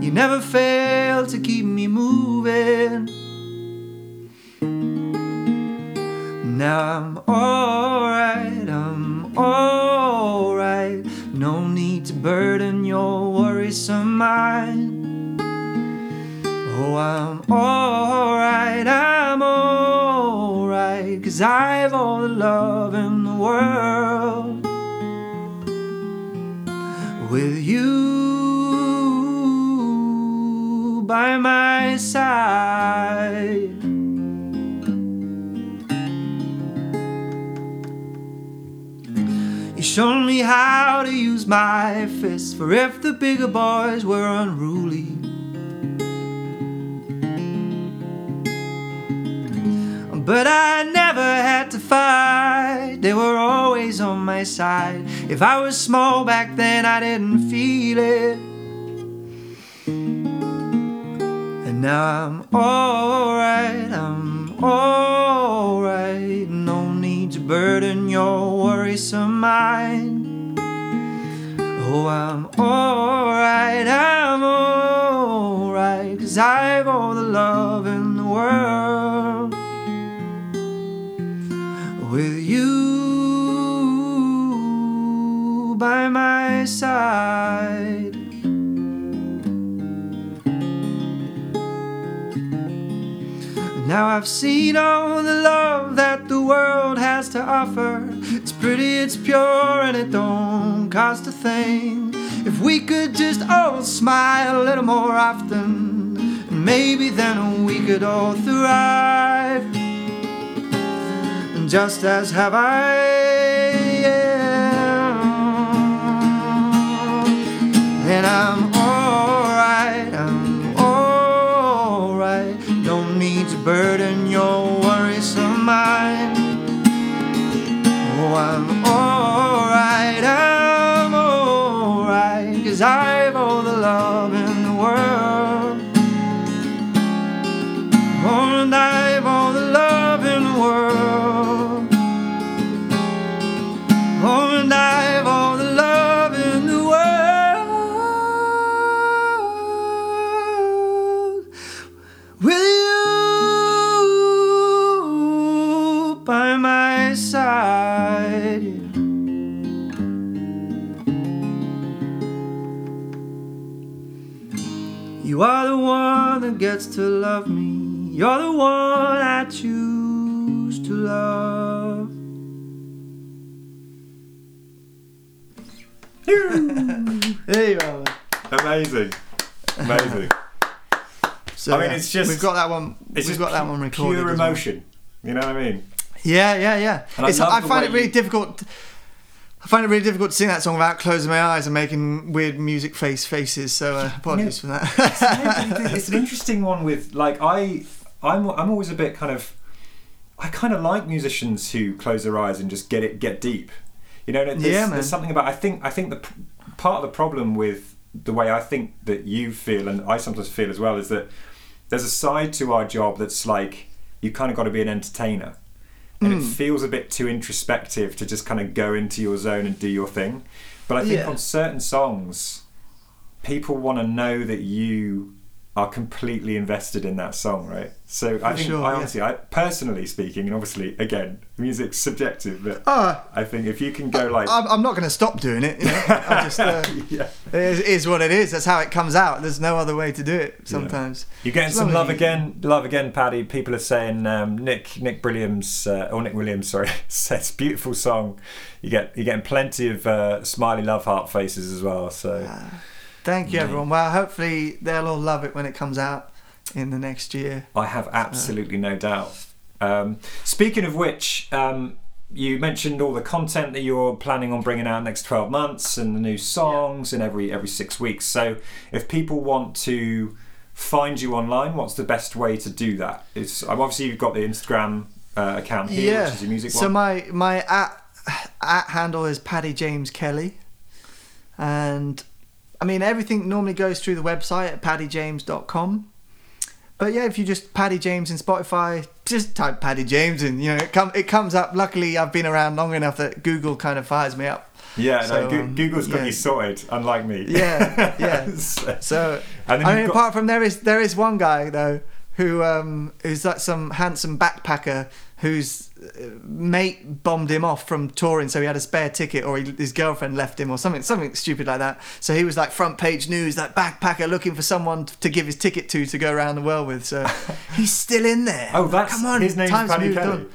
You never failed to keep me moving. I'm alright, I'm alright. No need to burden your worrisome mind. Oh, I'm alright, I'm alright. Cause I've all the love in the world. With you by my side. Showed me how to use my fists for if the bigger boys were unruly. But I never had to fight, they were always on my side. If I was small back then, I didn't feel it. And now I'm alright, I'm alright. No to burden your worrisome mind. Oh, I'm alright, I'm alright. Cause I've all the love in the world. With you by my side. Now I've seen all the love that world has to offer. It's pretty, it's pure, and it don't cost a thing. If we could just all smile a little more often, maybe then we could all thrive. And just as have I. yeah. And I'm there you are. Amazing. Amazing. So, I mean, yeah, it's just- we've got that one. It's we've just got that one recorded. Pure well. emotion. You know what I mean? Yeah, yeah, yeah. I It's, I, find it really you- difficult. I find it really difficult to sing that song without closing my eyes and making weird music face faces. So uh, apologies for that. it's an interesting one with like I I'm I'm always a bit kind of I kind of like musicians who close their eyes and just get it get deep. You know, there's, Yeah, there's something about I think I think the part of the problem with the way I think that you feel and I sometimes feel as well is that there's a side to our job that's like you kind of got to be an entertainer. And Hmm. it feels a bit too introspective to just kind of go into your zone and do your thing. But I think Yeah. on certain songs, people want to know that you are completely invested in that song, right? So I think, sure, I yeah. honestly, I personally speaking, and obviously, again, music's subjective, but Oh, I think if you can go like, I'm, not going to stop doing it. You know? I just, uh, yeah, it is, is what it is. That's how it comes out. There's no other way to do it. Sometimes. you're getting some love you- again, love again, Paddy. People are saying um, Nick Nick Williams uh, or Nick Williams, sorry, says beautiful song. You get you're getting plenty of uh, smiley love heart faces as well. So Thank you, everyone. Well, hopefully they'll all love it when it comes out in the next year. I have absolutely no doubt. Um, speaking of which, um, you mentioned all the content that you're planning on bringing out next 12 months and the new songs and every every six weeks. So, if people want to find you online, what's the best way to do that? It's um, obviously you've got the Instagram uh, account here, yeah. which is your music so one. my my at, at handle is Paddy James Kelly, and I mean everything normally goes through the website at paddyjames.com. But yeah, if you just Paddy James in Spotify, just type Paddy James and you know it come it comes up. Luckily, I've been around long enough that Google kind of fires me up. yeah, so, no, um, Google's got yeah. you sorted, unlike me. Yeah, yeah. So- So and then I mean, got- apart from there is there is one guy though who um who's like some handsome backpacker whose uh, mate bombed him off from touring, so he had a spare ticket, or he, his girlfriend left him, or something something stupid like that. So he was like front page news, like backpacker looking for someone to give his ticket to to go around the world with. So he's still in there. oh, that's come on, his name's time's Paddy moved Kelly. on.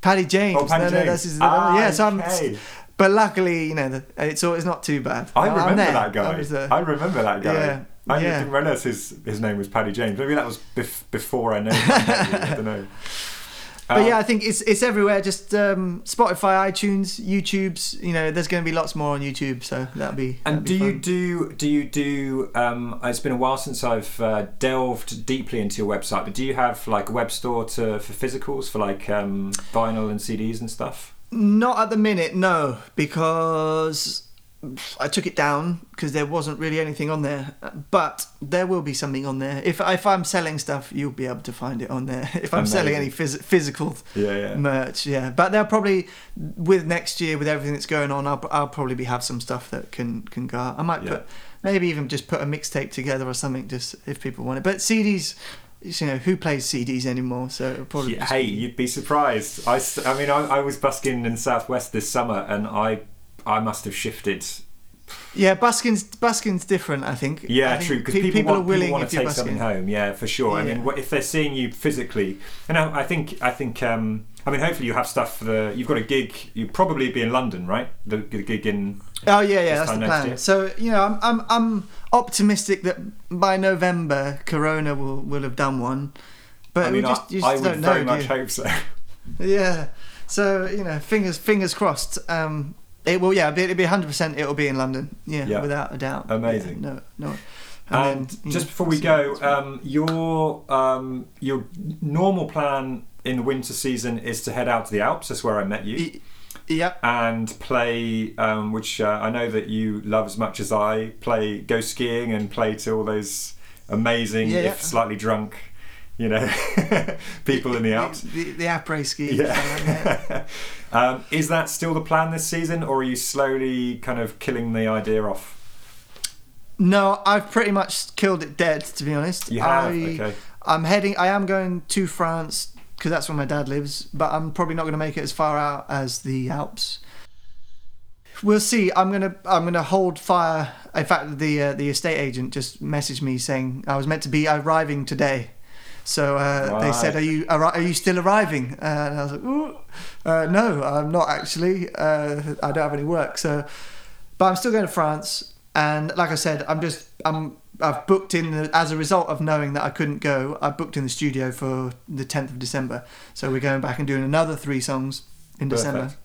Paddy James. Oh, Paddy no, no, James. that's his. Ah, yeah, so I'm. okay. But luckily, you know, the, it's all, it's not too bad. I I'm remember there. that guy. I remember that guy. Yeah, I yeah. didn't realise his his name was Paddy James. Maybe that was bef- before I know. I don't know. But Um, yeah, I think it's it's everywhere. Just um, Spotify, iTunes, YouTube's. You know, there's going to be lots more on YouTube, so that'll be. And that'll do be you fun. do do you do? Um, it's been a while since I've uh, delved deeply into your website, but do you have like a web store to for physicals for like um, vinyl and CDs and stuff? Not at the minute, no, because I took it down because there wasn't really anything on there. But there will be something on there. If if I'm selling stuff, you'll be able to find it on there. If I'm selling any phys- physical Yeah, yeah. merch, yeah. But they'll probably with next year with everything that's going on, I'll, I'll probably be have some stuff that can can go. out. I might Yeah. put maybe even just put a mixtape together or something, just if people want it. But CDs, you know, who plays CDs anymore? So probably Yeah, hey, you'd be surprised. I, I mean, I, I was busking in Southwest this summer, and I I must have shifted Yeah, busking's busking's different. I think. Yeah, I think true. Because pe- people, want, are willing people want to take something home. Yeah, for sure. I mean, if they're seeing you physically, and I, I think, I think, um, I mean, hopefully you have stuff for the. You've got a gig. You probably be in London, right? The, the gig in. Oh yeah, yeah, that's the plan. year? So you know, I'm I'm I'm optimistic that by November, Corona will will have done one. But I mean, we just, I, I don't would know. very much hope so. Yeah. So you know, fingers fingers crossed. Um, it will. Yeah, it'll be 100. percent It will be in London. Yeah, Yeah. without a doubt. Amazing. Yeah, no, no. And then, just know, before we go, um, your um, your normal plan in the winter season is to head out to the Alps. That's where I met you. Yeah. and play, um, which uh, I know that you love as much as I. Play, go skiing and play to all those amazing, yeah. if slightly drunk, you know, people in the Alps. The, the, the après ski. Yeah. um, is that still the plan this season, or are you slowly kind of killing the idea off? No, I've pretty much killed it dead. To be honest, You have, I, okay. I'm heading. I am going to France because that's where my dad lives. But I'm probably not going to make it as far out as the Alps. We'll see. I'm gonna. I'm gonna hold fire. In fact, the uh, the estate agent just messaged me saying I was meant to be arriving today. So uh, they said, "Are you are you still arriving?" Uh, and I was like. Uh, "No, I'm not actually. Uh, I don't have any work." So, but I'm still going to France. And like I said, I'm just I'm I've booked in the, as a result of knowing that I couldn't go. I booked in the studio for the 10th of December. So we're going back and doing another three songs in December Perfect.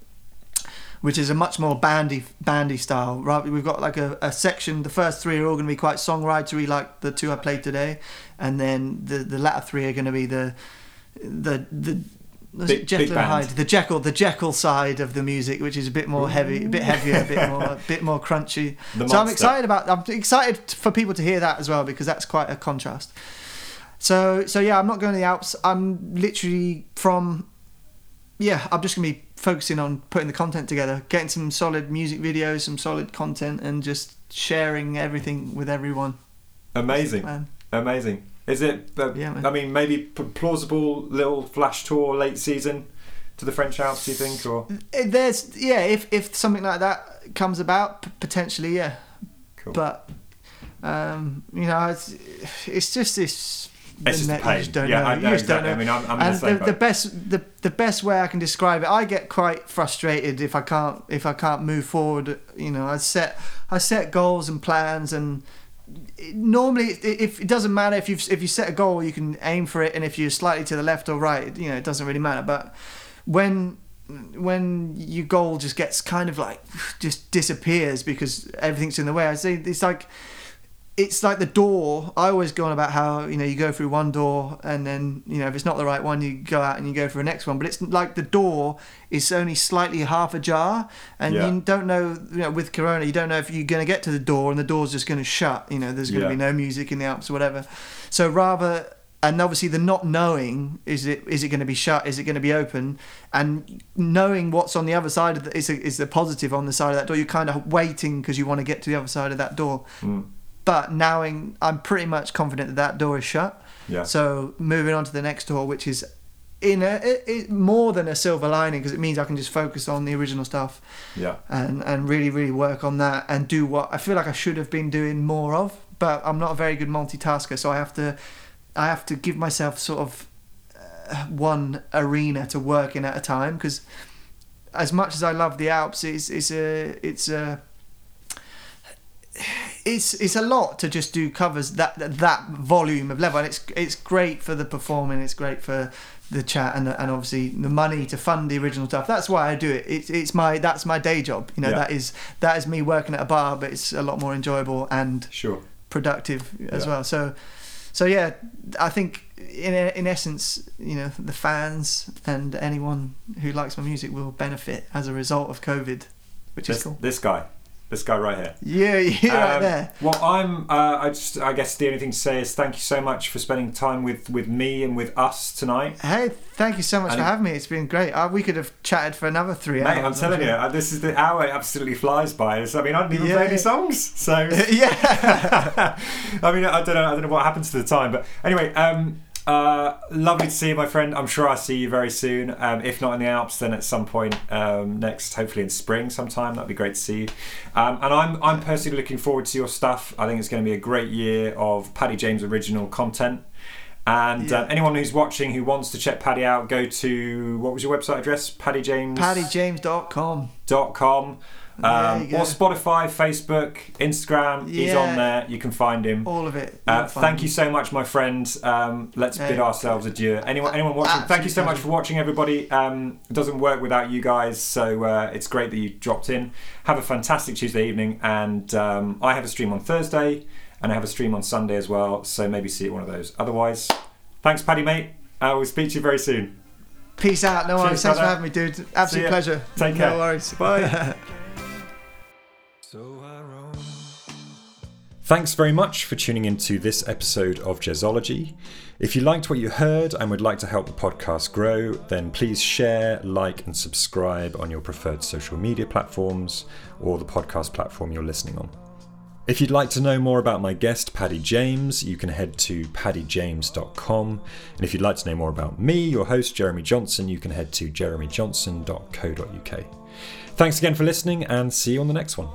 Which is a much more bandy bandy style. Rather, we've got like a, a section. The first three are all going to be quite songwritery, like the two I played today, and then the the latter three are going to be the the the. Big- Jekyll big and. Hyde, the Jekyll, the Jekyll side of the music, which is a bit more heavy, a bit heavier, a bit more, a bit more crunchy. The so I'm excited about. I'm excited for people to hear that as well because that's quite a contrast. So so yeah, I'm not going to the Alps. I'm literally from. Yeah, I'm just gonna be focusing on putting the content together, getting some solid music videos, some solid content, and just sharing everything with everyone. Amazing, amazing. Is it? Uh, Yeah, man. I mean, maybe p- plausible little flash tour late season to the French Alps. Do you think, or Eh, There's yeah, if if something like that comes about, p- potentially yeah. Cool. But um, you know, it's it's just this. It's just pain. You just don't Yeah, know. I You just don't know. I mean, I'm- I'm in the and the, the best the the best way I can describe it, I get quite frustrated if I can't if I can't move forward. You know, I set I set goals and plans and. it- Normally, if it doesn't matter if you if you set a goal, you can aim for it, and if you're slightly to the left or right, you know it doesn't really matter. But when when your goal just gets kind of like just disappears because everything's in the way. I say it's like it's like the door. I always go on about how you know you go through one door and then you know if it's not the right one, you go out and you go for the next one. But it's like the door is only slightly half ajar, and Yeah. you don't know. You know, with Corona, you don't know if you're going to get to the door and the door's just going to shut. You know, there's going to Yeah. be no music in the Alps or whatever. So rather. And obviously, the not knowing is it is it going to be shut? Is it going to be open? And knowing what's on the other side of the, is a, is the positive on the side of that door. You're kind of waiting because you want to get to the other side of that door Mm, but knowing I'm pretty much confident that that door is shut. yeah, So moving on to the next door, which is in a it, it, more than a silver lining because it means I can just focus on the original stuff yeah, and and really really work on that and do what I feel like I should have been doing more of. But I'm not a very good multitasker, so I have to I have to give myself sort of uh, one arena to work in at a time because as much as I love the Alps, it's it's a it's a it's it's a lot to just do covers that that volume of level, and it's it's great for the performing. It's great for the chat and and obviously the money to fund the original stuff. That's why I do it. It's it's my that's my day job. You know Yeah. that is that is me working at a bar, but it's a lot more enjoyable and sure. productive as Yeah. well. So so yeah, I think in in essence, you know, the fans and anyone who likes my music will benefit as a result of COVID, which is cool. this guy, this guy right here. Yeah, yeah, right Um, there. Well, I'm. Uh, I just. I guess the only thing to say is thank you so much for spending time with with me and with us tonight. Hey, thank you so much And- for having me. It's been great. Uh, we could have chatted for another three Mate, hours. I'm telling you, uh, this is the hour it absolutely flies by. I mean, I didn't even Yeah. play any songs, so yeah. I mean, I don't know. I don't know what happens to the time, but anyway, um, Uh, lovely to see you, my friend. I'm sure I'll see you very soon. Um, if not in the Alps, then at some point um, next, hopefully in spring sometime. That'd be great to see you. Um, and I'm I'm personally looking forward to your stuff. I think it's going to be a great year of Paddy James original content. And Yeah. uh, anyone who's watching who wants to check Paddy out, go to what was your website address? PaddyJames. PaddyJames.com. dot com um, or Spotify, Facebook, Instagram. He's on there. You can find him. All of it. Uh, thank you so much, my friend. Um, let's Hey. bid ourselves adieu. Anyone, anyone watching, thank you so much for watching, everybody. Um, it doesn't work without you guys, so uh, it's great that you dropped in. Have a fantastic Tuesday evening, and um, I have a stream on Thursday, and I have a stream on Sunday as well. So maybe see you at one of those. Otherwise, thanks, Paddy, mate. I will speak to you very soon. Peace out. No worries. Thanks for having me, dude. Absolute pleasure. Take care. No worries. Bye. Thanks very much for tuning into this episode of Jazzology. If you liked what you heard and would like to help the podcast grow, then please share, like, and subscribe on your preferred social media platforms or the podcast platform you're listening on. If you'd like to know more about my guest, Paddy James, you can head to paddyjames.com. And if you'd like to know more about me, your host, Jeremy Johnson, you can head to jeremyjohnson.co.uk. Thanks again for listening and see you on the next one.